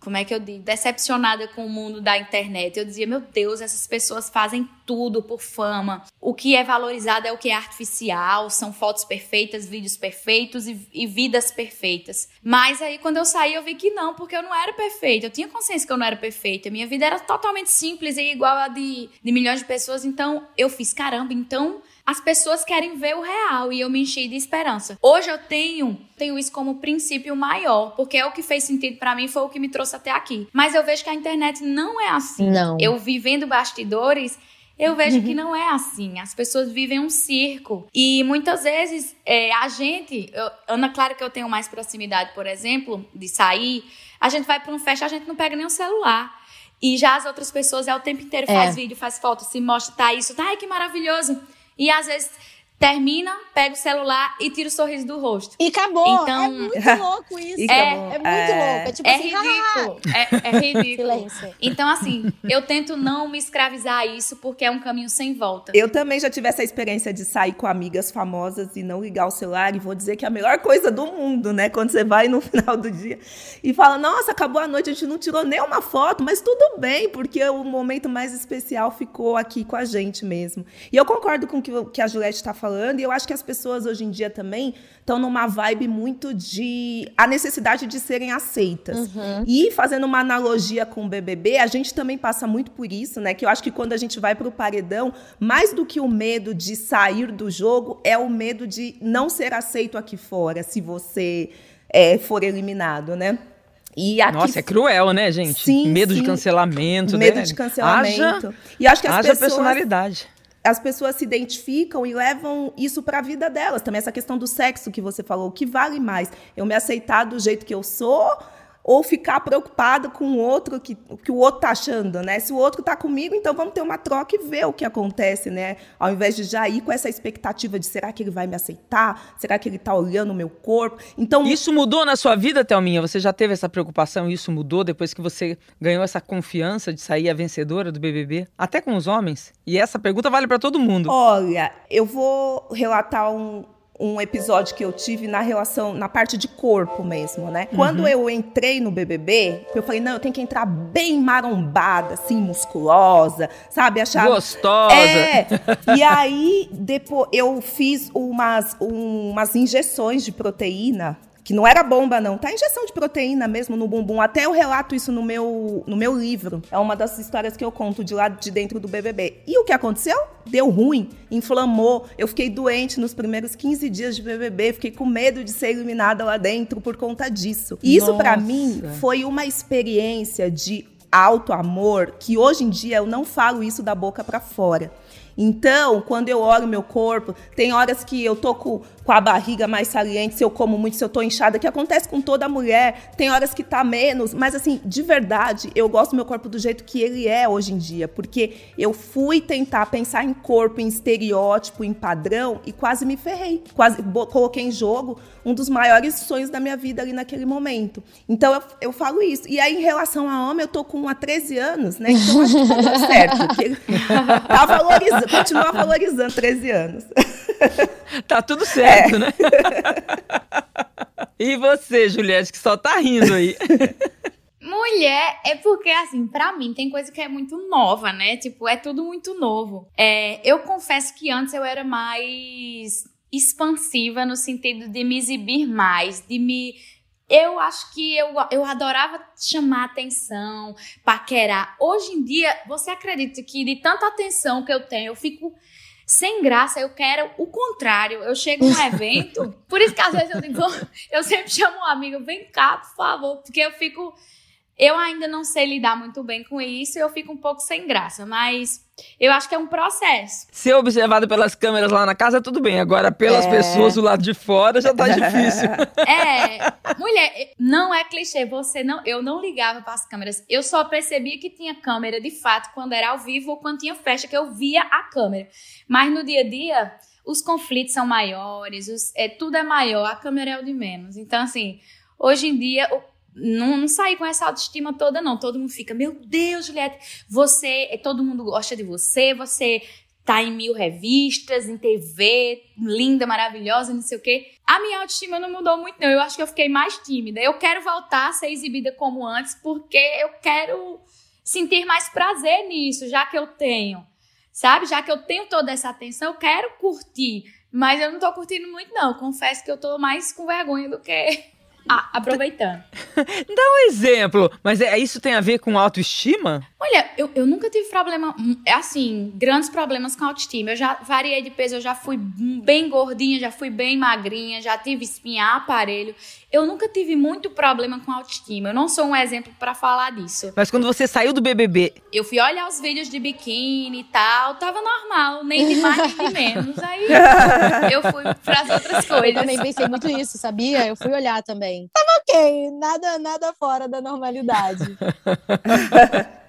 C: como é que eu digo, decepcionada com o mundo da internet. Eu dizia, meu Deus, essas pessoas fazem tudo por fama. O que é valorizado é o que é artificial, são fotos perfeitas, vídeos perfeitos e, e vidas perfeitas. Mas aí quando eu saí eu vi que não, porque eu não era perfeita. Eu tinha consciência que eu não era perfeita. Minha vida era totalmente simples e igual a de, de milhões de pessoas. Então eu fiz, caramba, então as pessoas querem ver o real e eu me enchi de esperança. Hoje eu tenho, tenho isso como princípio maior, porque é o que fez sentido para mim, foi o que me trouxe até aqui. Mas eu vejo que a internet não é assim.
E: Não.
C: Eu vivendo bastidores, eu vejo que não é assim. As pessoas vivem um circo. E muitas vezes é, a gente, eu, Ana, claro que eu tenho mais proximidade, por exemplo, de sair. A gente vai para um festa, a gente não pega nem o celular. E já as outras pessoas é o tempo inteiro faz é. vídeo, faz foto, se mostra, tá isso, tá, ai que maravilhoso. E às vezes termina, pega o celular e tira o sorriso do rosto.
E: E acabou.
C: Então-
E: É muito louco isso. É, é muito
D: É.
E: louco. É tipo
C: É
E: assim,
C: ridículo. É, é ridículo.
E: Silêncio.
C: Então, assim, eu tento não me escravizar a isso porque é um caminho sem volta.
D: Eu também já tive essa experiência de sair com amigas famosas e não ligar o celular. E vou dizer que é a melhor coisa do mundo, né? Quando você vai no final do dia e fala: Nossa, acabou a noite, a gente não tirou nem uma foto, mas tudo bem, porque o momento mais especial ficou aqui com a gente mesmo. E eu concordo com o que, que a Juliette está falando, e eu acho que as pessoas hoje em dia também estão numa vibe muito de a necessidade de serem aceitas. E fazendo uma analogia com o BBB, a gente também passa muito por isso, né? Que eu acho que quando a gente vai para o paredão, mais do que o medo de sair do jogo, é o medo de não ser aceito aqui fora, se você é, for eliminado, né? E aqui
B: Nossa, é cruel, né, gente?
D: Sim,
B: Medo de
D: sim.
B: cancelamento,
D: medo
B: né?
D: de cancelamento.
B: Haja,
D: e acho que as
B: haja
D: pessoas
B: personalidade.
D: As pessoas se identificam e levam isso para a vida delas. Também essa questão do sexo que você falou, o que vale mais? Eu me aceitar do jeito que eu sou ou ficar preocupado com o outro que, o que o outro tá achando, né? Se o outro tá comigo, então vamos ter uma troca e ver o que acontece, né? Ao invés de já ir com essa expectativa de será que ele vai me aceitar? Será que ele tá olhando o meu corpo? Então,
B: Isso mudou na sua vida, Thelminha? Você já teve essa preocupação? Isso mudou depois que você ganhou essa confiança de sair a vencedora do BBB? Até com os homens? E essa pergunta vale para todo mundo.
D: Olha, eu vou relatar um, um episódio que eu tive na relação, na parte de corpo mesmo, né? Quando eu entrei no BBB, eu falei, não, eu tenho que entrar bem marombada, assim, musculosa, sabe? Achar...
B: Gostosa.
D: É, e aí depois eu fiz umas, umas injeções de proteína, que não era bomba não, tá? Injeção de proteína mesmo no bumbum. Até eu relato isso no meu, no meu livro. É uma das histórias que eu conto de lá de dentro do BBB. E o que aconteceu? Deu ruim, inflamou. Eu fiquei doente nos primeiros 15 dias de BBB, fiquei com medo de ser eliminada lá dentro por conta disso. E isso pra
B: Nossa.
D: mim foi uma experiência de alto amor que hoje em dia eu não falo isso da boca pra fora. Então, quando eu olho meu corpo, tem horas que eu tô com, com a barriga mais saliente, se eu como muito, se eu tô inchada, que acontece com toda mulher. Tem horas que tá menos, mas assim, de verdade, eu gosto do meu corpo do jeito que ele é hoje em dia, porque eu fui tentar pensar em corpo, em estereótipo, em padrão e quase me ferrei. Quase coloquei em jogo um dos maiores sonhos da minha vida ali naquele momento. Então eu, eu falo isso. E aí, em relação a homem, eu tô com há 13 anos, né? Então acho que tá dando certo. Tá valorizando, continua valorizando 13 anos.
B: Tá tudo
D: É.
B: né? e você, Juliette, que só tá rindo aí.
C: Mulher é porque, assim, pra mim tem coisa que é muito nova, né? Tipo, é tudo muito novo. É, eu confesso que antes eu era mais expansiva no sentido de me exibir mais, de me. Eu acho que eu, eu adorava chamar atenção, paquerar. Hoje em dia, você acredita que de tanta atenção que eu tenho, eu fico sem graça, eu quero o contrário. Eu chego num evento, por isso que às vezes eu digo, eu sempre chamo um amigo, vem cá, por favor, porque eu fico. Eu ainda não sei lidar muito bem com isso e eu fico um pouco sem graça, mas eu acho que é um processo.
B: Ser observado pelas câmeras lá na casa, tudo bem. Agora, pelas
D: É.
B: pessoas do lado de fora, já tá difícil.
C: É, mulher, não é clichê, você não, eu não ligava para as câmeras. Eu só percebia que tinha câmera de fato quando era ao vivo ou quando tinha festa que eu via a câmera. Mas no dia a dia, os conflitos são maiores, os- é, tudo é maior, a câmera é o de menos. Então assim, hoje em dia o- não, não saí com essa autoestima toda não. Todo mundo fica, meu Deus, Juliette, você, é, todo mundo gosta de você, você tá em mil revistas, em TV, linda, maravilhosa, não sei o quê. A minha autoestima não mudou muito, não. Eu acho que eu fiquei mais tímida. Eu quero voltar a ser exibida como antes, porque eu quero sentir mais prazer nisso, já que eu tenho. Sabe? Já que eu tenho toda essa atenção, eu quero curtir. Mas eu não tô curtindo muito, não. Confesso que eu tô mais com vergonha do que ah, aproveitando.
B: Um exemplo. Mas é, isso tem a ver com autoestima?
C: Olha, eu, eu nunca tive problema, hum, assim, grandes problemas com autoestima. Eu já variei de peso, eu já fui bem gordinha, já fui bem magrinha, já tive espinha, aparelho. Eu nunca tive muito problema com autoestima. Eu não sou um exemplo pra falar disso.
B: Mas quando você saiu do BBB,
C: Eu fui olhar os vídeos de biquíni e tal, tava normal, nem de mais nem de menos. Aí eu fui pras outras
E: Eu
C: coisas.
E: também pensei muito nisso, sabia? Eu fui olhar também. Tava ok, nada, nada fora da normalidade.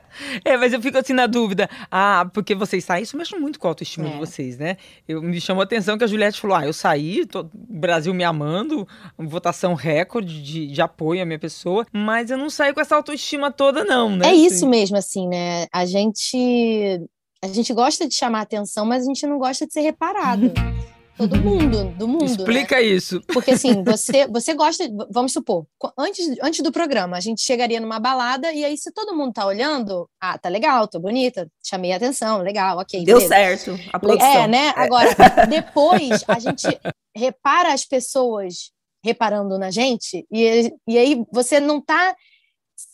B: É, mas eu fico assim na dúvida. Ah, porque vocês saem, isso mexe muito com a autoestima
E: É.
B: de vocês, né? Eu, me chamou a atenção que a Juliette falou: ah, eu saí, tô, o Brasil me amando, votação recorde de, de apoio à minha pessoa, mas eu não saí com essa autoestima toda, não, né?
E: É
B: Assim,
E: isso mesmo, assim, né? A gente, a gente gosta de chamar atenção, mas a gente não gosta de ser reparado. Todo mundo, do mundo, né?
B: Explica isso.
E: Porque assim, você, você gosta, vamos supor, antes, antes do programa, a gente chegaria numa balada e aí se todo mundo tá olhando, ah, tá legal, tô bonita, chamei a atenção, legal, ok.
D: Deu
E: beleza.
D: certo a produção.
E: É, né? Agora, depois a gente repara as pessoas reparando na gente e, e aí você não tá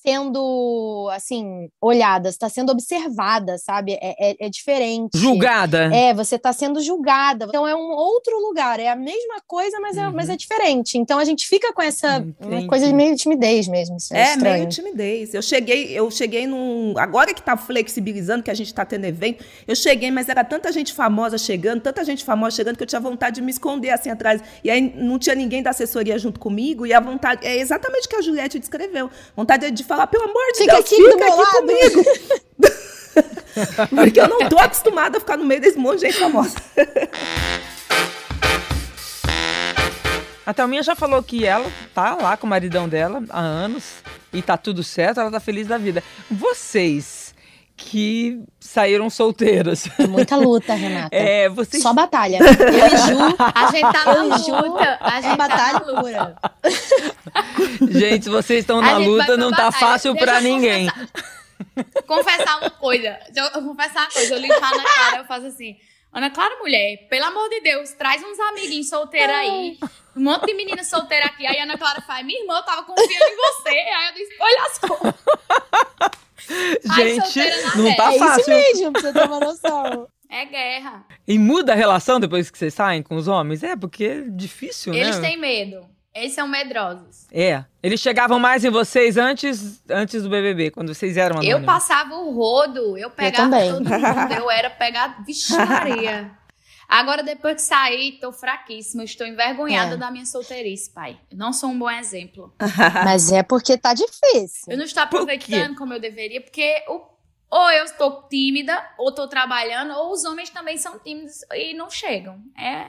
E: sendo, assim, olhada, você tá sendo observada, sabe? É, é, é diferente.
B: Julgada.
E: É, você está sendo julgada. Então é um outro lugar, é a mesma coisa, mas, é, mas é diferente. Então a gente fica com essa coisa de meio timidez mesmo. Isso é,
D: É,
E: estranho.
D: meio timidez. Eu cheguei, eu cheguei num. Agora que tá flexibilizando, que a gente tá tendo evento, eu cheguei, mas era tanta gente famosa chegando, tanta gente famosa chegando, que eu tinha vontade de me esconder assim atrás. E aí não tinha ninguém da assessoria junto comigo, e a vontade. É exatamente o que a Juliette descreveu. Vontade de falar, pelo amor de
E: Fica
D: Deus,
E: aqui
D: fica aqui
E: lado.
D: comigo. Porque eu não tô acostumada a ficar no meio desse monte de gente famosa.
B: A Thelminha já falou que ela tá lá com o maridão dela há anos e tá tudo certo, ela tá feliz da vida. Vocês que saíram solteiras,
E: Muita luta, Renata.
B: é, vocês
E: Só batalha. Eu e Ju,
C: A gente tá na luta. A
E: é
C: gente
E: batalha
C: tá na
E: pura.
B: Gente, vocês estão na luta, não tá
C: batalha.
B: fácil
C: Deixa
B: pra
C: eu
B: ninguém.
C: confessar uma coisa. Eu confessar uma coisa. Eu ligo pra Ana Clara, eu faço assim. Ana Clara, mulher, pelo amor de Deus, traz uns amiguinhos solteiros aí. Um monte de menina solteira aqui. Aí a Ana Clara faz, minha irmã, eu tava confiando em você. Aí eu disse, olha as coisas.
B: Gente, não tá
E: é isso
B: fácil.
E: mesmo, pra você ter uma noção.
C: É guerra.
B: E muda a relação depois que vocês saem com os homens? É, porque é difícil,
C: Eles
B: né?
C: têm medo. Eles são medrosos.
B: É. Eles chegavam mais em vocês antes, antes do BBB, quando vocês eram
C: Eu
B: anônimos.
C: passava o rodo, eu pegava
E: também.
C: todo mundo. Eu era pegar Vixe Maria. Agora, depois que saí, tô fraquíssima. Estou envergonhada
E: É.
C: da minha solteirice, pai. Eu não sou um bom exemplo.
E: Mas é porque tá difícil.
C: Eu não estou aproveitando como eu deveria, porque o- ou eu estou tímida, ou estou trabalhando, ou os homens também são tímidos e não chegam. É,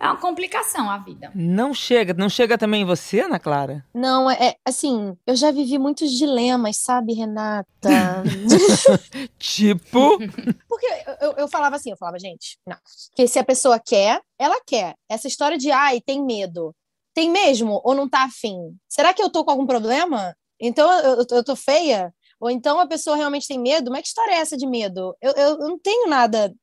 C: é uma complicação a vida.
B: Não chega, não chega também em você, Ana Clara?
E: Não, é é, assim, eu já vivi muitos dilemas, sabe, Renata?
B: Tipo,
E: Porque eu, eu, eu falava assim, eu falava, gente, não. Porque se a pessoa quer, ela quer. Essa história de, ai, tem medo. Tem mesmo ou não tá afim? Será que eu tô com algum problema? Então eu, eu, eu tô feia? Ou então a pessoa realmente tem medo? Mas que história é essa de medo? Eu, eu, eu não tenho nada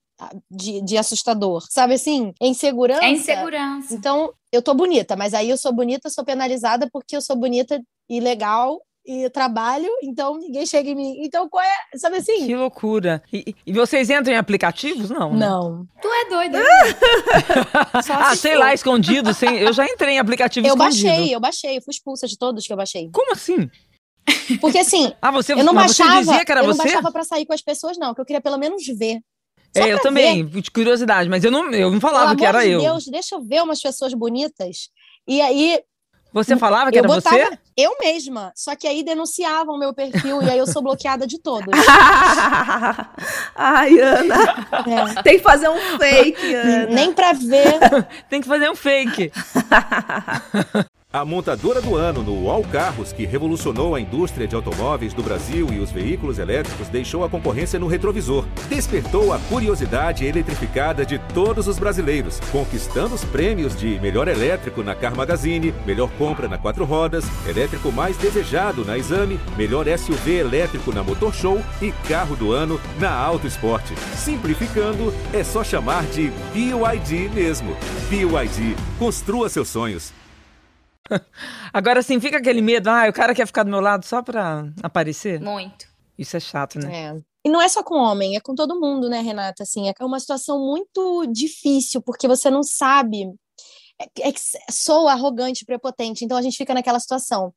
E: de, de assustador, sabe assim? É insegurança.
C: É insegurança.
E: Então, eu tô bonita, mas aí eu sou bonita, sou penalizada porque eu sou bonita e legal e trabalho, então ninguém chega em mim. Então, qual é? Sabe assim?
B: que loucura. E, e vocês entram em aplicativos? Não. né?
E: Não.
C: Tu é doida. Só
B: Ah,
C: se
B: sei lá, escondido. Sem... Eu já entrei em aplicativo
E: Eu
B: escondido.
E: baixei, eu baixei, eu fui expulsa de todos que eu baixei.
B: Como assim?
E: Porque assim,
B: Ah, você,
E: eu não
B: mas você
E: baixava,
B: dizia que era
E: eu não
B: você?
E: baixava pra sair com as pessoas não, que eu queria pelo menos ver. Só
B: É, eu também, de curiosidade, mas eu não, eu não falava que era
E: de
B: eu.
E: Deus, deixa eu ver umas pessoas bonitas. E aí
B: Você falava que era
E: botava
B: você?
E: eu mesma, só que aí denunciavam o meu perfil e aí eu sou bloqueada de todos.
D: Ai, Ana,
E: É.
D: tem que fazer um fake, Ana.
E: Nem pra ver.
B: Tem que fazer um fake.
A: A montadora do ano no UOL Carros, que revolucionou a indústria de automóveis do Brasil e os veículos elétricos, deixou a concorrência no retrovisor. Despertou a curiosidade eletrificada de todos os brasileiros, conquistando os prêmios de melhor elétrico na Car Magazine, melhor compra na Quatro Rodas, elétrico mais desejado na Exame, melhor SUV elétrico na Motor Show e carro do ano na Auto Esporte. Simplificando, é só chamar de BYD mesmo. BYD, construa seus sonhos.
B: Agora sim, fica aquele medo, ah, o cara quer ficar do meu lado só pra aparecer?
C: Muito.
B: Isso é chato, né?
E: É. E não é só com homem, é com todo mundo, né, Renata? Assim, é uma situação muito difícil, porque você não sabe. É, é que sou arrogante, prepotente, então a gente fica naquela situação.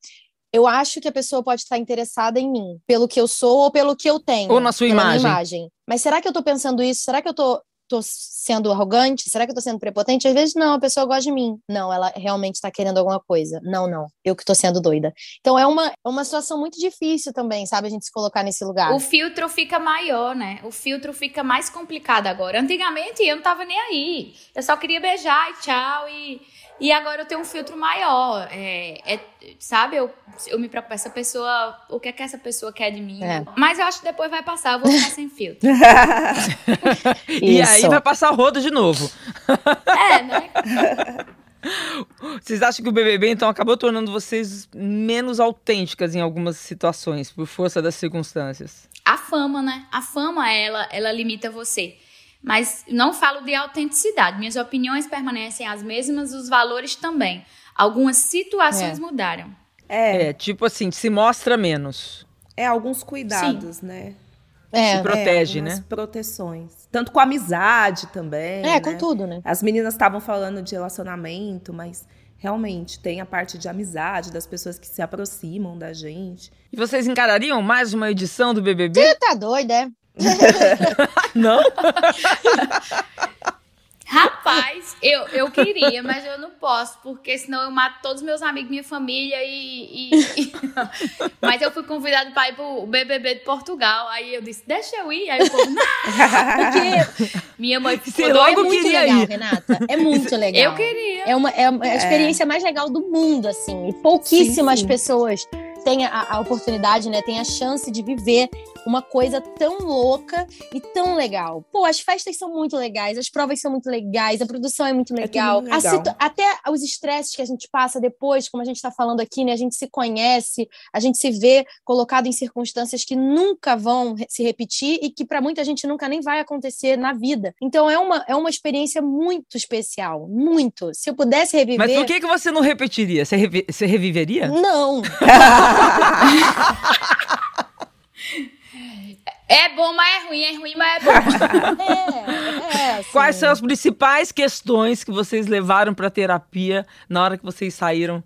E: Eu acho que a pessoa pode estar interessada em mim, pelo que eu sou ou pelo que eu tenho.
B: Ou na sua imagem.
E: imagem. Mas será que eu tô pensando isso? Será que eu tô tô sendo arrogante? Será que eu tô sendo prepotente? Às vezes não, a pessoa gosta de mim. Não, ela realmente tá querendo alguma coisa. Não, não, eu que tô sendo doida. Então é uma, é uma situação muito difícil também, sabe, a gente se colocar nesse lugar.
C: O filtro fica maior, né? O filtro fica mais complicado agora. Antigamente eu não tava nem aí. Eu só queria beijar e tchau e e agora eu tenho um filtro maior. É, é, sabe, eu, eu me preocupo, essa pessoa, o que é que essa pessoa quer de mim? É. Mas eu acho que depois vai passar, eu vou ficar sem filtro.
B: e aí vai passar o rodo de novo.
C: É, né?
B: Vocês acham que o BBB então acabou tornando vocês menos autênticas em algumas situações, por força das circunstâncias?
C: A fama, né? A fama, ela, ela limita você. Mas não falo de autenticidade. Minhas opiniões permanecem as mesmas, os valores também. Algumas situações é. mudaram.
B: É. é, tipo assim, se mostra menos.
D: É, alguns cuidados, Sim. né?
B: É, se protege,
D: é,
B: né?
D: proteções. Tanto com amizade também. É,
E: né? com tudo, né?
D: As meninas estavam falando de relacionamento, mas realmente tem a parte de amizade, das pessoas que se aproximam da gente.
B: E vocês encarariam mais uma edição do BBB?
E: Você tá doida, é?
B: não?
C: Rapaz, eu, eu queria, mas eu não posso, porque senão eu mato todos os meus amigos, minha família e. e, e... mas eu fui convidado para ir pro BBB de Portugal. Aí eu disse, deixa eu ir. Aí povo, não! Porque minha mãe ficou
E: logo é muito legal, ir. Renata. É muito legal.
C: Eu queria.
E: É, uma, é a experiência é. mais legal do mundo, assim. E pouquíssimas sim, sim. pessoas têm a, a, oportunidade, né? Tem a chance de viver uma coisa tão louca e tão legal. Pô, as festas são muito legais, as provas são muito legais, a produção é muito legal. É legal. Até os estresses que a gente passa depois, como a gente está falando aqui, né? A gente se conhece, a gente se vê colocado em circunstâncias que nunca vão se repetir e que para muita gente nunca nem vai acontecer na vida. Então é uma, é uma experiência muito especial, muito. Se eu pudesse reviver.
B: Mas por que, que você não repetiria? Você, revi você reviveria?
E: Não.
C: É bom, mas é ruim, é ruim, mas é bom.
B: é, é, assim. Quais são as principais questões que vocês levaram para terapia na hora que vocês saíram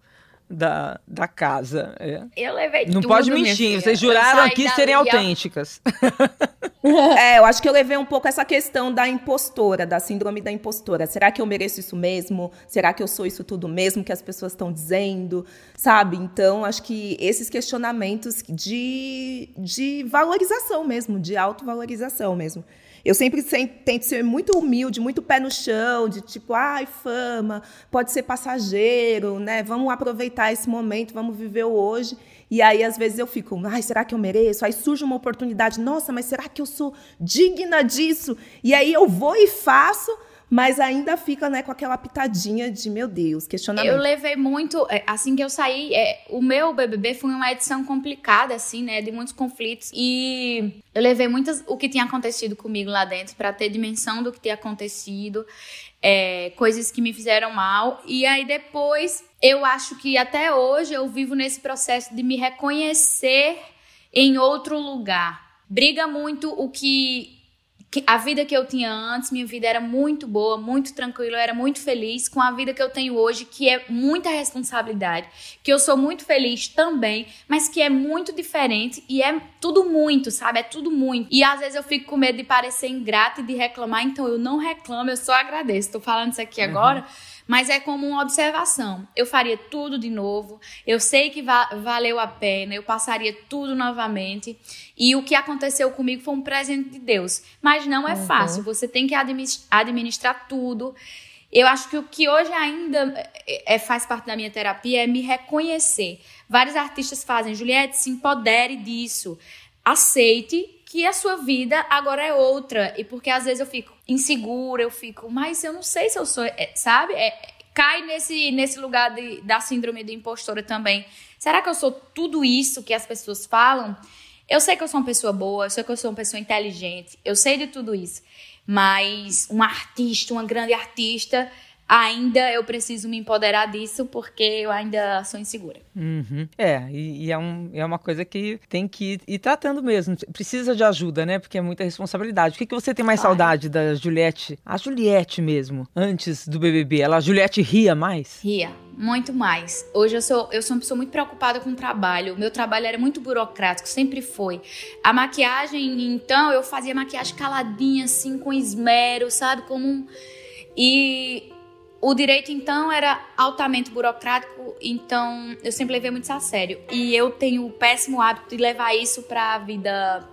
B: da, da casa. É.
C: Eu levei
B: Não
C: tudo,
B: pode mentir, vocês juraram aqui serem autênticas.
D: é, eu acho que eu levei um pouco essa questão da impostora, da síndrome da impostora. Será que eu mereço isso mesmo? Será que eu sou isso tudo mesmo que as pessoas estão dizendo? Sabe? Então, acho que esses questionamentos de, de valorização mesmo, de autovalorização mesmo. Eu sempre tento ser muito humilde, muito pé no chão, de tipo, ai, fama, pode ser passageiro, né? Vamos aproveitar esse momento, vamos viver o hoje. E aí, às vezes, eu fico, ai, será que eu mereço? Aí surge uma oportunidade, nossa, mas será que eu sou digna disso? E aí eu vou e faço mas ainda fica né, com aquela pitadinha de, meu Deus, questionamento.
C: Eu levei muito, é, assim que eu saí, é, o meu BBB foi uma edição complicada, assim, né, de muitos conflitos, e eu levei muitas, o que tinha acontecido comigo lá dentro, para ter dimensão do que tinha acontecido, é, coisas que me fizeram mal, e aí depois, eu acho que até hoje eu vivo nesse processo de me reconhecer em outro lugar. Briga muito o que a vida que eu tinha antes, minha vida era muito boa, muito tranquila, eu era muito feliz com a vida que eu tenho hoje, que é muita responsabilidade, que eu sou muito feliz também, mas que é muito diferente e é tudo muito, sabe? É tudo muito. E às vezes eu fico com medo de parecer ingrata e de reclamar, então eu não reclamo, eu só agradeço. Tô falando isso aqui uhum. agora mas é como uma observação. Eu faria tudo de novo, eu sei que va valeu a pena, eu passaria tudo novamente. E o que aconteceu comigo foi um presente de Deus. Mas não é uhum. fácil, você tem que administrar tudo. Eu acho que o que hoje ainda é, é, faz parte da minha terapia é me reconhecer. Vários artistas fazem, Juliette, se empodere disso. Aceite que a sua vida agora é outra. E porque às vezes eu fico insegura, eu fico, mas eu não sei se eu sou, é, sabe? É, cai nesse, nesse lugar de, da síndrome do impostora também. Será que eu sou tudo isso que as pessoas falam? Eu sei que eu sou uma pessoa boa, eu sei que eu sou uma pessoa inteligente, eu sei de tudo isso. Mas um artista, uma grande artista, ainda eu preciso me empoderar disso porque eu ainda sou insegura.
B: Uhum. É, e, e, é, um, é uma coisa que tem que ir, ir, tratando mesmo. Precisa de ajuda, né? Porque é muita responsabilidade. O que, que você tem mais Ai. saudade da Juliette? A Juliette mesmo, antes do BBB. Ela, a Juliette ria mais?
C: Ria muito mais. Hoje eu sou, eu sou uma pessoa muito preocupada com o trabalho. O meu trabalho era muito burocrático, sempre foi. A maquiagem, então, eu fazia maquiagem caladinha, assim, com esmero, sabe? Como um. E o direito, então, era altamente burocrático, então eu sempre levei muito isso a sério. E eu tenho o péssimo hábito de levar isso para a vida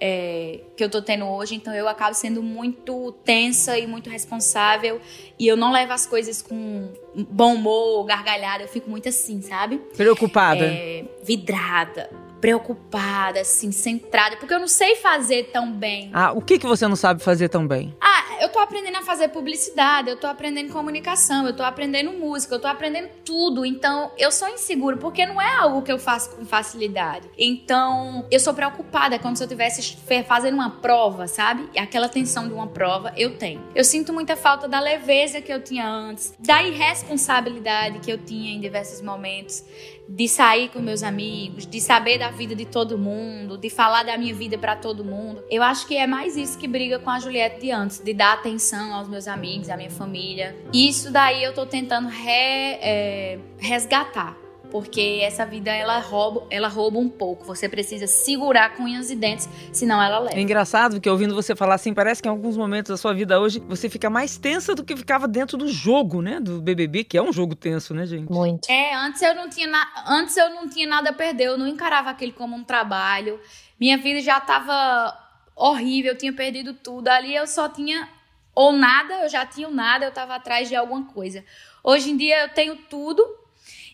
C: é, que eu tô tendo hoje, então eu acabo sendo muito tensa e muito responsável. E eu não levo as coisas com bom humor, gargalhada, eu fico muito assim, sabe?
B: Preocupada.
C: É, vidrada preocupada, assim, centrada, porque eu não sei fazer tão bem.
B: Ah, o que que você não sabe fazer tão bem?
C: Ah, eu tô aprendendo a fazer publicidade, eu tô aprendendo comunicação, eu tô aprendendo música, eu tô aprendendo tudo. Então, eu sou inseguro porque não é algo que eu faço com facilidade. Então, eu sou preocupada como se eu tivesse fazendo uma prova, sabe? E aquela tensão de uma prova eu tenho. Eu sinto muita falta da leveza que eu tinha antes, da irresponsabilidade que eu tinha em diversos momentos de sair com meus amigos, de saber da vida de todo mundo, de falar da minha vida para todo mundo. Eu acho que é mais isso que briga com a Juliette de antes, de dar atenção aos meus amigos, à minha família. Isso daí eu tô tentando re, é, resgatar porque essa vida ela rouba, ela rouba um pouco. Você precisa segurar com unhas e dentes, senão ela leva.
B: É engraçado que ouvindo você falar assim, parece que em alguns momentos da sua vida hoje você fica mais tensa do que ficava dentro do jogo, né, do BBB, que é um jogo tenso, né, gente?
E: Muito.
C: É, antes eu não tinha na... antes eu não tinha nada a perder, eu não encarava aquele como um trabalho. Minha vida já estava horrível, eu tinha perdido tudo. Ali eu só tinha ou nada, eu já tinha nada, eu estava atrás de alguma coisa. Hoje em dia eu tenho tudo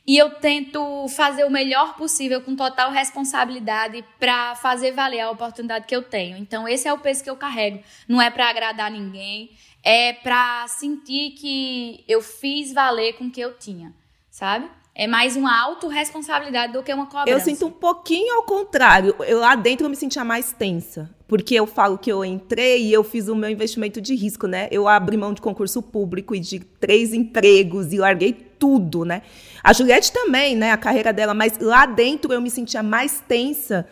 C: e eu tento fazer o melhor possível com total responsabilidade para fazer valer a oportunidade que eu tenho. Então esse é o peso que eu carrego. Não é para agradar ninguém, é para sentir que eu fiz valer com o que eu tinha, sabe? É mais uma autorresponsabilidade do que uma cobrança.
D: Eu sinto um pouquinho ao contrário. Eu, lá dentro eu me sentia mais tensa. Porque eu falo que eu entrei e eu fiz o meu investimento de risco, né? Eu abri mão de concurso público e de três empregos e larguei tudo, né? A Juliette também, né? A carreira dela, mas lá dentro eu me sentia mais tensa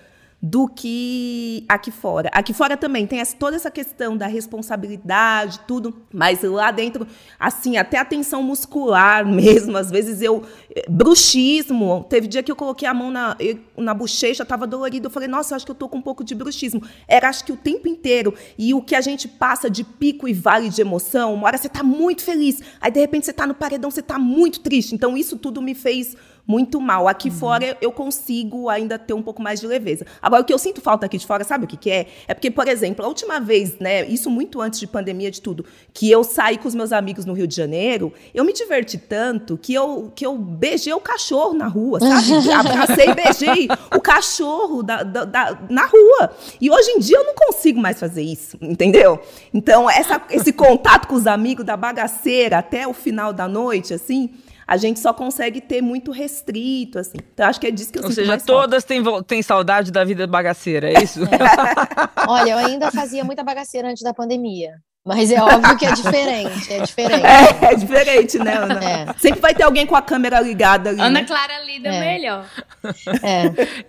D: do que aqui fora. Aqui fora também tem essa, toda essa questão da responsabilidade, tudo, mas lá dentro, assim, até a tensão muscular mesmo, às vezes eu. Eh, bruxismo. Teve dia que eu coloquei a mão na, na bochecha, tava dolorido. Eu falei, nossa, acho que eu tô com um pouco de bruxismo. Era, acho que o tempo inteiro. E o que a gente passa de pico e vale de emoção, uma hora você tá muito feliz, aí de repente você tá no paredão, você tá muito triste. Então isso tudo me fez muito mal. Aqui uhum. fora eu consigo ainda ter um pouco mais de leveza. Agora, o que eu sinto falta aqui de fora, sabe o que, que é? É porque, por exemplo, a última vez, né, isso muito antes de pandemia de tudo, que eu saí com os meus amigos no Rio de Janeiro, eu me diverti tanto que eu, que eu beijei o cachorro na rua, sabe? Abracei e beijei o cachorro da, da, da, na rua. E hoje em dia eu não consigo mais fazer isso, entendeu? Então, essa, esse contato com os amigos da bagaceira até o final da noite, assim, a gente só consegue ter muito restrito, assim. Então, acho que é disso que eu
B: Ou seja, todas têm, têm saudade da vida bagaceira, é isso? É.
E: Olha, eu ainda fazia muita bagaceira antes da pandemia. Mas é óbvio que é diferente, é diferente.
D: É, é diferente, né, Ana? É. Sempre vai ter alguém com a câmera ligada ali.
C: Ana
D: né?
C: Clara lida é. melhor.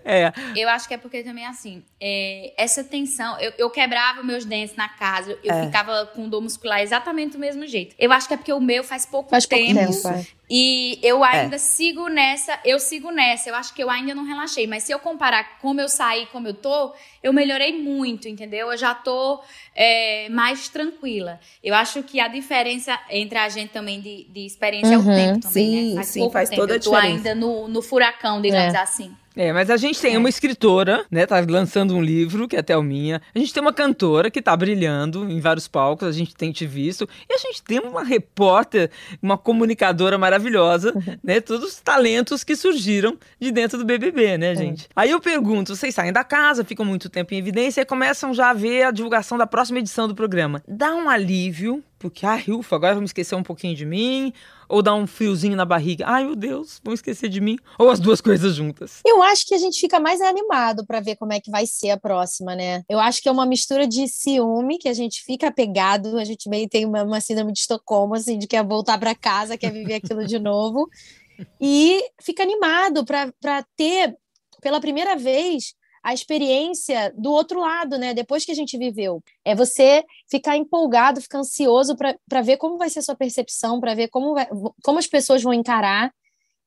E: É.
C: é. Eu acho que é porque também, assim, é, essa tensão, eu, eu, quebrava meus dentes na casa, eu é. ficava com dor muscular exatamente do mesmo jeito. Eu acho que é porque o meu faz pouco
E: faz
C: tempo.
E: Pouco tempo.
C: E eu ainda sigo nessa, eu sigo nessa. Eu acho que eu ainda não relaxei. Mas se eu comparar como eu saí, como eu tô, eu melhorei muito, entendeu? Eu já tô é, mais tranquila. Eu acho que a diferença entre a gente também de, de experiência uhum, é o tempo também,
D: sim,
C: né?
D: Faz sim, faz
C: tempo.
D: toda a
C: eu
D: diferença.
C: tô ainda no, no furacão, digamos é. assim.
B: É, mas a gente tem é. uma escritora, né, tá lançando um livro, que é a Thelminha. A gente tem uma cantora que tá brilhando em vários palcos, a gente tem te visto. E a gente tem uma repórter, uma comunicadora maravilhosa, né, todos os talentos que surgiram de dentro do BBB, né, gente? Aí eu pergunto, vocês saem da casa, ficam muito tempo em evidência e começam já a ver a divulgação da próxima edição do programa. Dá um alívio Porque, ah, ufa, agora vamos esquecer um pouquinho de mim, ou dá um friozinho na barriga, ai meu Deus, vão esquecer de mim, ou as duas coisas juntas?
E: Eu acho que a gente fica mais animado para ver como é que vai ser a próxima, né? Eu acho que é uma mistura de ciúme, que a gente fica apegado, a gente meio tem uma, uma síndrome de Estocolmo, assim, de quer voltar para casa, quer viver aquilo de novo, e fica animado para ter, pela primeira vez, a experiência do outro lado, né? Depois que a gente viveu. É você ficar empolgado, ficar ansioso para ver como vai ser a sua percepção, para ver como, vai, como as pessoas vão encarar.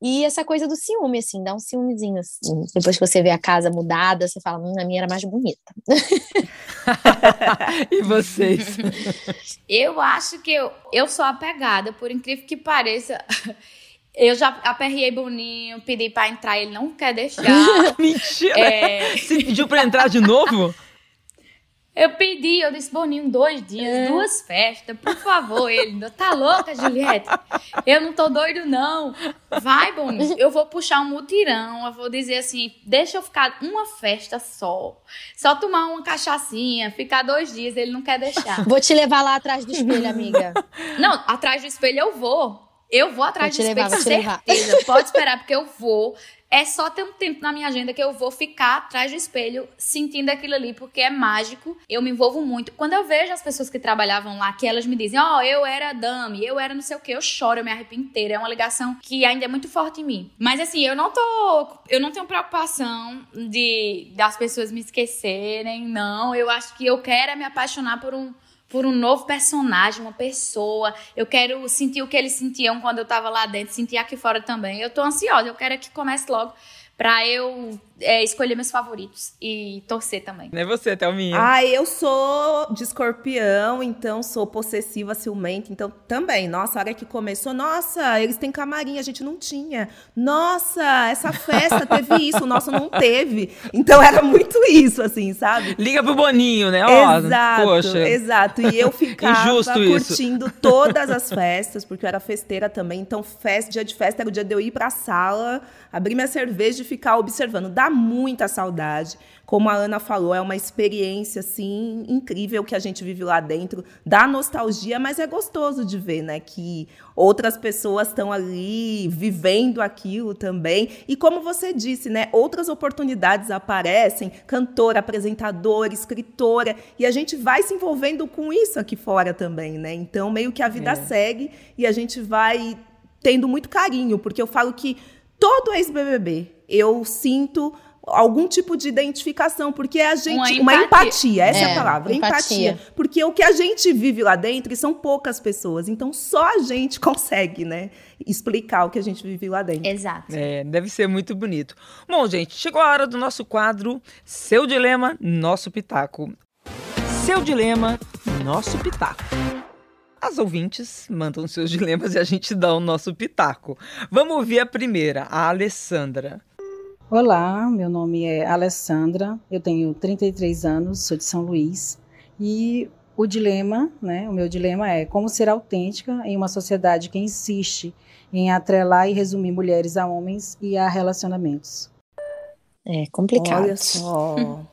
E: E essa coisa do ciúme, assim, dá um ciúmezinho. Assim. Depois que você vê a casa mudada, você fala, hum, a minha era mais bonita.
B: e vocês?
C: Eu acho que eu, eu sou apegada, por incrível que pareça. Eu já aperriei Boninho, pedi pra entrar, ele não quer deixar.
B: Mentira! É... Você pediu pra entrar de novo?
C: Eu pedi, eu disse, Boninho, dois dias, é. duas festas, por favor. Ele, tá louca, Juliette? Eu não tô doido, não. Vai, Boninho, eu vou puxar um mutirão, eu vou dizer assim, deixa eu ficar uma festa só. Só tomar uma cachaçinha, ficar dois dias, ele não quer deixar.
E: Vou te levar lá atrás do espelho, amiga.
C: Não, atrás do espelho eu vou. Eu vou atrás de levar, certeza. Pode esperar, porque eu vou. É só ter um tempo na minha agenda que eu vou ficar atrás do espelho sentindo aquilo ali, porque é mágico. Eu me envolvo muito. Quando eu vejo as pessoas que trabalhavam lá, que elas me dizem, ó, oh, eu era dame, eu era não sei o que, eu choro, eu me arrepio inteira. É uma ligação que ainda é muito forte em mim. Mas assim, eu não tô. Eu não tenho preocupação de das pessoas me esquecerem, não. Eu acho que eu quero é me apaixonar por um por um novo personagem, uma pessoa. Eu quero sentir o que eles sentiam quando eu estava lá dentro, sentir aqui fora também. Eu tô ansiosa, eu quero que comece logo para eu é, escolher meus favoritos e torcer também.
B: Não é você, Thelminha?
D: Ah, eu sou de escorpião, então sou possessiva, ciumenta. Então também, nossa, a hora que começou, nossa, eles têm camarim, a gente não tinha. Nossa, essa festa teve isso, o nosso não teve. Então era muito isso, assim, sabe?
B: Liga pro Boninho, né?
D: exato, poxa. exato. E eu ficava curtindo isso. todas as festas, porque eu era festeira também. Então, festa, dia de festa era o dia de eu ir pra sala, abrir minha cerveja e ficar observando. Dá muita saudade. Como a Ana falou, é uma experiência assim incrível que a gente vive lá dentro, dá nostalgia, mas é gostoso de ver, né, que outras pessoas estão ali vivendo aquilo também. E como você disse, né, outras oportunidades aparecem, cantora, apresentadora, escritora, e a gente vai se envolvendo com isso aqui fora também, né? Então, meio que a vida é. segue e a gente vai tendo muito carinho, porque eu falo que todo ex-BBB eu sinto algum tipo de identificação, porque a gente. Uma empatia, uma empatia essa é, é a palavra, empatia. empatia. Porque o que a gente vive lá dentro são poucas pessoas, então só a gente consegue, né? Explicar o que a gente vive lá dentro.
C: Exato.
B: É, deve ser muito bonito. Bom, gente, chegou a hora do nosso quadro Seu Dilema, Nosso Pitaco. Seu Dilema, Nosso Pitaco. As ouvintes mandam seus dilemas e a gente dá o nosso pitaco. Vamos ouvir a primeira, a Alessandra.
F: Olá, meu nome é Alessandra, eu tenho 33 anos, sou de São Luís e o dilema, né, o meu dilema é como ser autêntica em uma sociedade que insiste em atrelar e resumir mulheres a homens e a relacionamentos.
E: É complicado.
D: Olha só.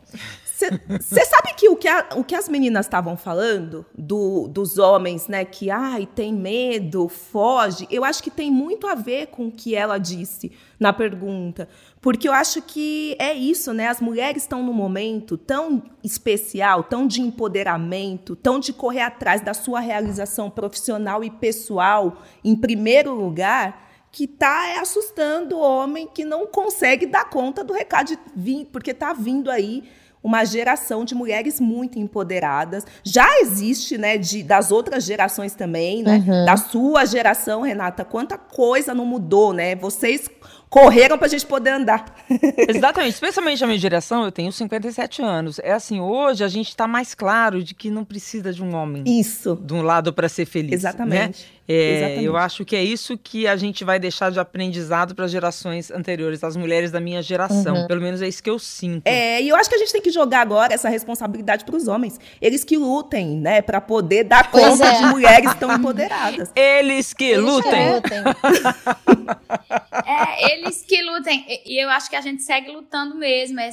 D: Você sabe que o que, a, o que as meninas estavam falando do, dos homens, né? Que ai, tem medo, foge. Eu acho que tem muito a ver com o que ela disse na pergunta. Porque eu acho que é isso, né? As mulheres estão num momento tão especial, tão de empoderamento, tão de correr atrás da sua realização profissional e pessoal em primeiro lugar que está assustando o homem que não consegue dar conta do recado vir, porque está vindo aí uma geração de mulheres muito empoderadas. Já existe, né, de, das outras gerações também, né? Uhum. Da sua geração, Renata, quanta coisa não mudou, né? Vocês correram para a gente poder andar.
B: Exatamente, especialmente a minha geração, eu tenho 57 anos. É assim, hoje a gente está mais claro de que não precisa de um homem.
D: Isso.
B: De um lado para ser feliz. Né?
D: Exatamente.
B: Né? É. Eu acho que é isso que a gente vai deixar de aprendizado para as gerações anteriores, as mulheres da minha geração. Uhum. Pelo menos é isso que eu sinto.
D: É, e eu acho que a gente tem que jogar agora essa responsabilidade para os homens. Eles que lutem, né, para poder dar conta é. de mulheres tão empoderadas.
B: Eles que eles lutem. lutem.
C: é, eles que lutem. E eu acho que a gente segue lutando mesmo. É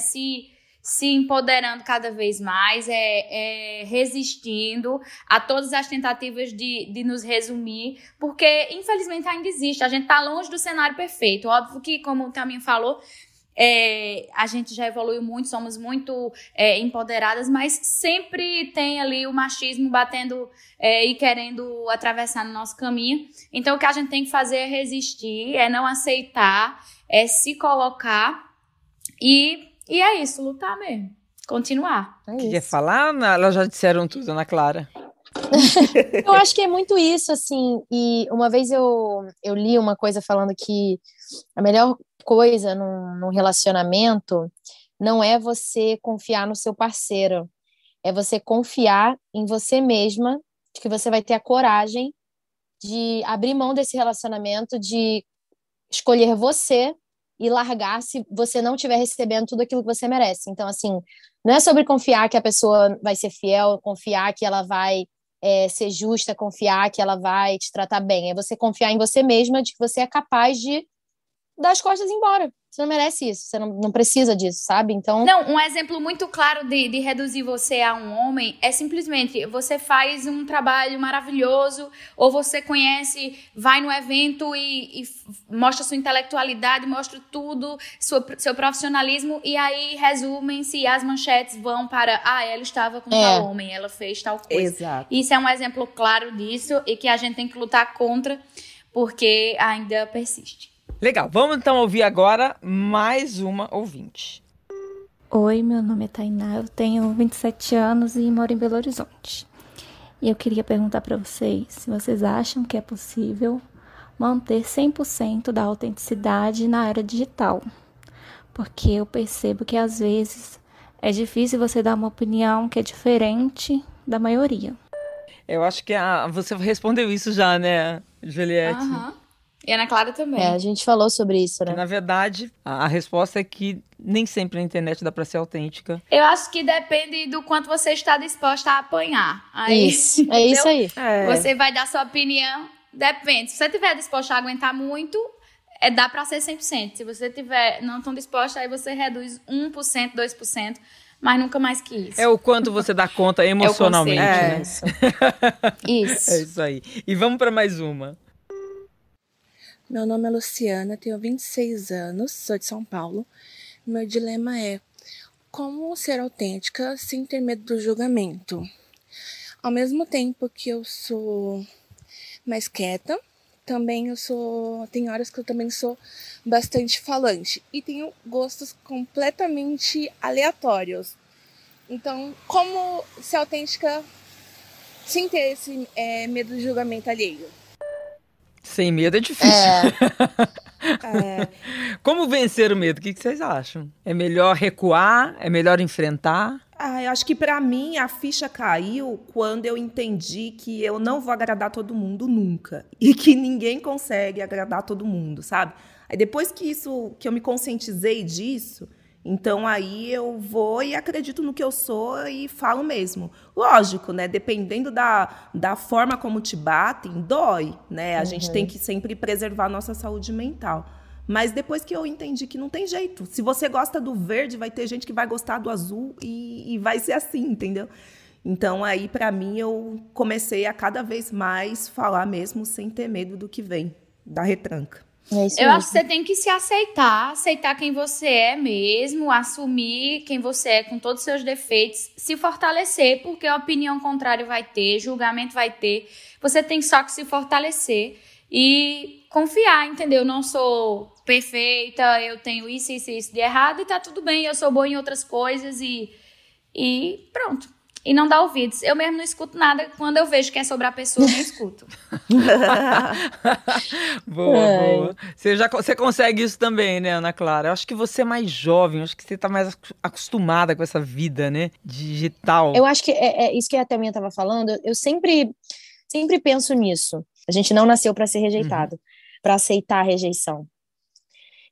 C: se, empoderando cada vez mais, é, é resistindo a todas as tentativas de, de nos resumir, porque infelizmente ainda existe. A gente está longe do cenário perfeito. Óbvio que, como o Taminho falou, é, a gente já evoluiu muito, somos muito é, empoderadas, mas sempre tem ali o machismo batendo é, e querendo atravessar no nosso caminho. Então, o que a gente tem que fazer é resistir, é não aceitar, é se colocar e, e é isso, lutar mesmo. Continuar.
B: É Quer falar? Elas já disseram tudo, Ana Clara.
E: eu acho que é muito isso, assim. E uma vez eu, eu li uma coisa falando que a melhor coisa num, num relacionamento não é você confiar no seu parceiro, é você confiar em você mesma, de que você vai ter a coragem de abrir mão desse relacionamento, de escolher você e largar se você não estiver recebendo tudo aquilo que você merece. Então, assim, não é sobre confiar que a pessoa vai ser fiel, confiar que ela vai é, ser justa, confiar que ela vai te tratar bem. É você confiar em você mesma de que você é capaz de dar as costas embora. Você não merece isso, você não, não precisa disso, sabe? Então.
C: Não, um exemplo muito claro de, de reduzir você a um homem é simplesmente você faz um trabalho maravilhoso, ou você conhece, vai no evento e, e mostra sua intelectualidade, mostra tudo, sua, seu profissionalismo, e aí resumem-se as manchetes vão para ah, ela estava com é. tal homem, ela fez tal coisa.
D: Exato.
C: Isso é um exemplo claro disso e que a gente tem que lutar contra, porque ainda persiste.
B: Legal, vamos então ouvir agora mais uma ouvinte.
G: Oi, meu nome é Tainá, eu tenho 27 anos e moro em Belo Horizonte. E eu queria perguntar para vocês se vocês acham que é possível manter 100% da autenticidade na era digital. Porque eu percebo que às vezes é difícil você dar uma opinião que é diferente da maioria.
B: Eu acho que a, você respondeu isso já, né, Juliette?
C: Uhum. E Ana Clara também.
E: É, a gente falou sobre isso, né?
B: Na verdade, a, a, resposta é que nem sempre na internet dá pra ser autêntica.
C: Eu acho que depende do quanto você está disposta a apanhar.
E: Aí, isso, é isso aí.
C: É. Você vai dar sua opinião, depende. Se você estiver disposta a aguentar muito, é, dá pra ser 100%. Se você tiver não tão disposta, aí você reduz 1%, 2%. Mas nunca mais que isso.
B: É o quanto você dá conta emocionalmente,
C: é
B: né?
C: Isso.
E: isso.
B: É isso aí. E vamos para mais uma.
H: Meu nome é Luciana, tenho 26 anos, sou de São Paulo. Meu dilema é como ser autêntica sem ter medo do julgamento. Ao mesmo tempo que eu sou mais quieta, também eu sou. Tem horas que eu também sou bastante falante. E tenho gostos completamente aleatórios. Então, como ser autêntica sem ter esse é, medo do julgamento alheio?
B: Sem medo é difícil. É. é. Como vencer o medo? O que vocês acham? É melhor recuar? É melhor enfrentar?
D: Ah, eu acho que para mim a ficha caiu quando eu entendi que eu não vou agradar todo mundo nunca e que ninguém consegue agradar todo mundo, sabe? Aí depois que isso, que eu me conscientizei disso, então aí eu vou e acredito no que eu sou e falo mesmo. Lógico, né? Dependendo da, da forma como te batem, dói, né? A uhum. gente tem que sempre preservar a nossa saúde mental. Mas depois que eu entendi que não tem jeito. Se você gosta do verde, vai ter gente que vai gostar do azul e, e vai ser assim, entendeu? Então aí para mim eu comecei a cada vez mais falar mesmo sem ter medo do que vem, da retranca.
C: É eu mesmo. acho que você tem que se aceitar, aceitar quem você é mesmo, assumir quem você é com todos os seus defeitos, se fortalecer, porque a opinião contrária vai ter, julgamento vai ter. Você tem só que se fortalecer e confiar, entendeu? Eu não sou perfeita, eu tenho isso, isso e isso de errado e tá tudo bem, eu sou boa em outras coisas e, e pronto e não dá ouvidos. Eu mesmo não escuto nada. Quando eu vejo que é sobre a pessoa, eu não escuto.
B: boa, é. boa. Você, já, você consegue isso também, né, Ana Clara? Eu acho que você é mais jovem, eu acho que você está mais acostumada com essa vida, né, digital.
E: Eu acho que é, é isso que a Thelminha estava falando. Eu sempre, sempre penso nisso. A gente não nasceu para ser rejeitado, uhum. para aceitar a rejeição.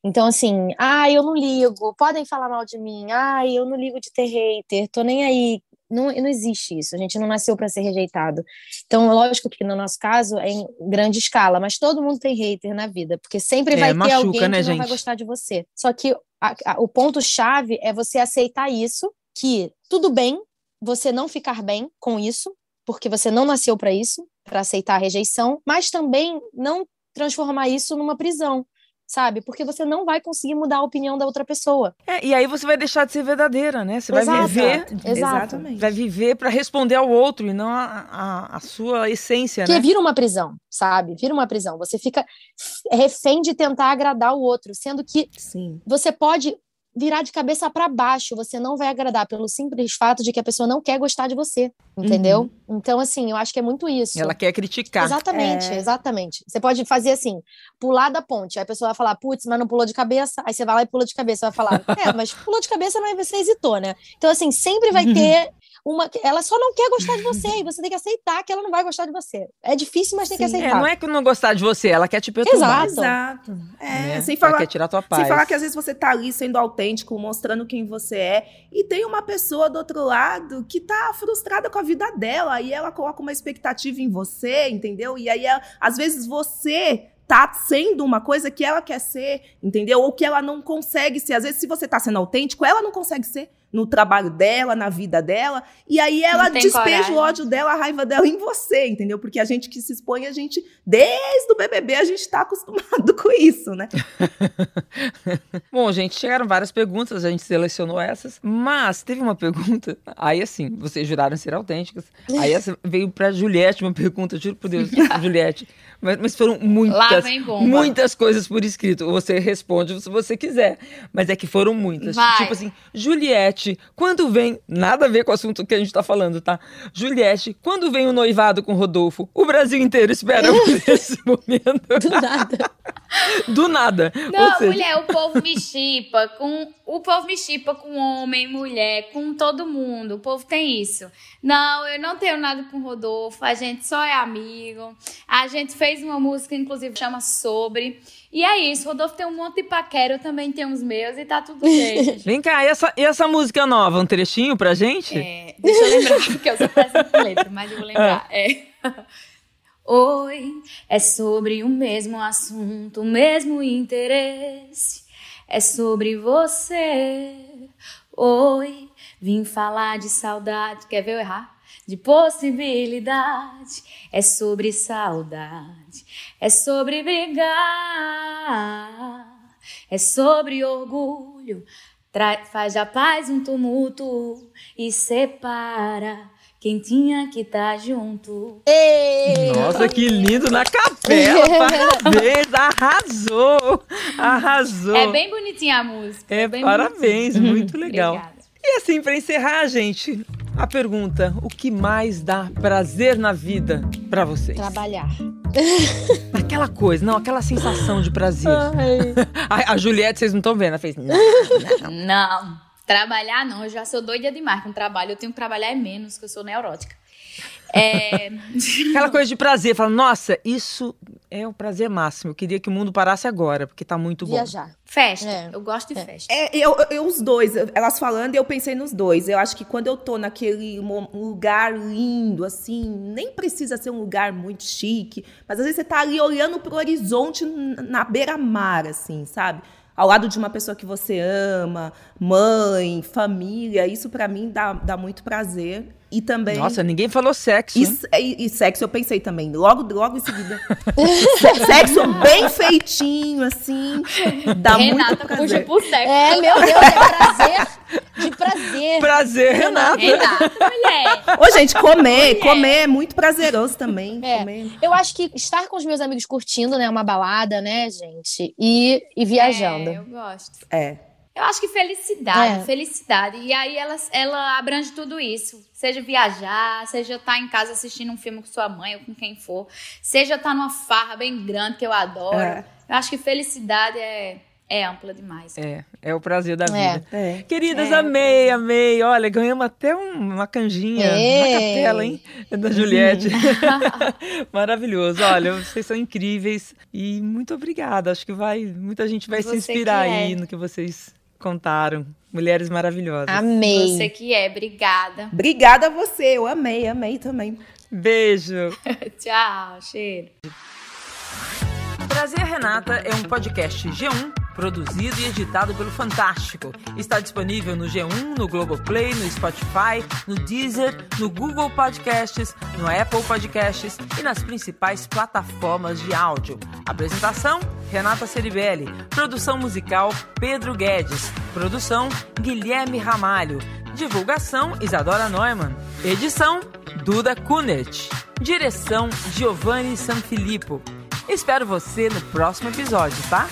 E: Então, assim, ah, eu não ligo, podem falar mal de mim, ah, eu não ligo de ter hater, tô nem aí não, não existe isso. A gente não nasceu para ser rejeitado. Então, lógico que no nosso caso é em grande escala, mas todo mundo tem hater na vida, porque sempre
B: É,
E: vai
B: machuca,
E: ter alguém
B: né,
E: que não vai
B: gente?
E: gostar de você. Só que a- a- o ponto-chave é você aceitar isso, que tudo bem você não ficar bem com isso, porque você não nasceu para isso, para aceitar a rejeição, mas também não transformar isso numa prisão, sabe? Porque você não vai conseguir mudar a opinião da outra pessoa.
B: É, e aí você vai deixar de ser verdadeira, né? Você vai
E: Exato.
B: viver.
D: Exatamente.
B: vai viver para responder ao outro e não a, a, a sua essência,
E: Porque
B: né?
E: vira uma prisão, sabe? Vira uma prisão. Você fica refém de tentar agradar o outro, sendo que
D: Sim.
E: você pode virar de cabeça para baixo, você não vai agradar pelo simples fato de que a pessoa não quer gostar de você, entendeu? Então, assim, eu acho que é muito isso.
B: Ela quer criticar.
E: Exatamente,
D: É.
E: exatamente. Você pode fazer assim, pular da ponte, aí a pessoa vai falar, putz, mas não pulou de cabeça, aí você vai lá e pula de cabeça, vai falar, é, mas pulou de cabeça, mas você hesitou, né? Então, assim, sempre vai ter uma. Ela só não quer gostar de você, e você tem que aceitar que ela não vai gostar de você. É difícil, mas tem que
D: Sim.
B: É,
E: aceitar.
B: não é que não gostar de você, ela quer te perturbar.
E: Exato.
D: Exato. É,
B: né?
D: sem
B: Ela
D: falar
B: quer tirar tua paz.
D: Sem falar que às vezes você tá ali sendo autêntico, mostrando quem você é, e tem uma pessoa do outro lado que tá frustrada com a vida dela, e ela coloca uma expectativa em você, entendeu? E aí, ela- às vezes, você tá sendo uma coisa que ela quer ser, entendeu? Ou que ela não consegue ser. Às vezes, se você tá sendo autêntico, ela não consegue ser no trabalho dela, na vida dela, e aí ela despeja
C: coragem.
D: o ódio dela, a raiva dela em você, entendeu? Porque a gente que se expõe, a gente, desde o BBB, a gente tá acostumado com isso, né?
B: Bom, gente, chegaram várias perguntas, a gente selecionou essas, mas teve uma pergunta, aí assim, vocês juraram ser autênticas, aí essa veio pra Juliette uma pergunta, juro por Deus, Juliette, mas, mas foram
C: Lá
B: muitas, muitas coisas por escrito, você responde se você quiser, mas é que foram muitas,
C: Vai.
B: tipo assim, Juliette, quando vem, nada a ver com o assunto que a gente tá falando, tá? Juliette, quando vem o noivado com Rodolfo, o Brasil inteiro espera por esse momento,
E: Do nada.
B: do nada,
C: Não,
B: seja,
C: mulher, o povo me chipa com. O povo me chipa com homem, mulher, com todo mundo. O povo tem isso. Não, eu não tenho nada com o Rodolfo. A gente só é amigo. A gente fez uma música, inclusive, chama Sobre. E é isso. Rodolfo tem um monte de paquera, eu também tenho os meus e tá tudo bem.
B: Vem cá, e essa, e essa música nova? Um trechinho pra gente?
C: É, deixa eu lembrar, porque eu sou péssima com letra, mas eu vou lembrar. É. Oi, é sobre o mesmo assunto, o mesmo interesse. É sobre você. Oi, vim falar de saudade. Quer ver eu errar? De possibilidade. É sobre saudade. É sobre brigar. É sobre orgulho. Tra- faz da paz um tumulto e separa quem tinha que estar junto.
E: Ei!
B: Nossa, que lindo na capela! Parabéns! Arrasou! Arrasou!
C: É bem bonitinha a música.
B: É,
C: bem
B: parabéns,
C: bonitinha.
B: muito legal.
C: Obrigada.
B: E assim, pra encerrar, gente, a pergunta: o que mais dá prazer na vida pra vocês?
E: Trabalhar.
B: Aquela coisa, não, aquela sensação de prazer. A, a Juliette, vocês não estão vendo, ela fez. "Não, não."
C: Não, trabalhar não, eu já sou doida demais com trabalho. Eu tenho que trabalhar é menos, que eu sou neurótica. É,
B: Aquela coisa de prazer, fala, nossa, isso é o prazer máximo. Eu queria que o mundo parasse agora, porque tá muito bom.
E: Viajar.
C: festa,
E: É.
C: eu gosto de
E: É.
C: festa.
D: É, eu, eu- os dois, elas falando, eu pensei nos dois. Eu acho que quando eu tô naquele lugar lindo, assim, nem precisa ser um lugar muito chique, mas às vezes você tá ali olhando pro horizonte na beira-mar, assim, sabe? Ao lado de uma pessoa que você ama, mãe, família, isso pra mim dá, dá muito prazer. E também.
B: Nossa, ninguém falou sexo.
D: E, e- e sexo eu pensei também, logo, logo em seguida. Se- sexo bem feitinho, assim. Dá
C: Renata
D: muito
C: puxa
D: prazer.
C: pro sexo.
E: É, meu Deus, é prazer de prazer.
B: Prazer, Renata.
C: Renata, mulher.
D: Ô, gente, comer, comer é muito prazeroso também.
E: É.
D: Comer.
E: Eu acho que estar com os meus amigos curtindo, né, uma balada, né, gente, e, e viajando.
C: É, eu gosto.
D: É.
C: Eu acho que felicidade,
E: É.
C: felicidade. E aí ela, ela abrange tudo isso. Seja viajar, seja estar em casa assistindo um filme com sua mãe ou com quem for. Seja estar numa farra bem grande, que eu adoro.
D: É.
C: Eu acho que felicidade é, é ampla demais.
B: É, é o prazer da
E: É.
B: vida.
D: É.
B: Queridas,
C: É,
B: amei, amei. Olha, ganhamos até um- uma canjinha
E: Ei.
B: na capela, hein? Da Juliette. Maravilhoso. Olha, vocês são incríveis e muito obrigada. Acho que vai, muita gente vai se
C: Você
B: inspirar
C: que é.
B: aí no que vocês contaram. Mulheres maravilhosas.
E: Amei.
C: Você que é, obrigada.
D: Obrigada a você, eu amei, amei também.
B: Beijo.
C: Tchau, cheiro.
B: Prazer Renata é um podcast G1 produzido e editado pelo Fantástico. Está disponível no G1, no Globoplay, no Spotify, no Deezer, no Google Podcasts, no Apple Podcasts e nas principais plataformas de áudio. Apresentação: Renata Ceribelli. Produção musical: Pedro Guedes. Produção: Guilherme Ramalho. Divulgação: Isadora Neumann. Edição: Duda Kunert. Direção: Giovanni Sanfilippo. Espero você no próximo episódio, tá?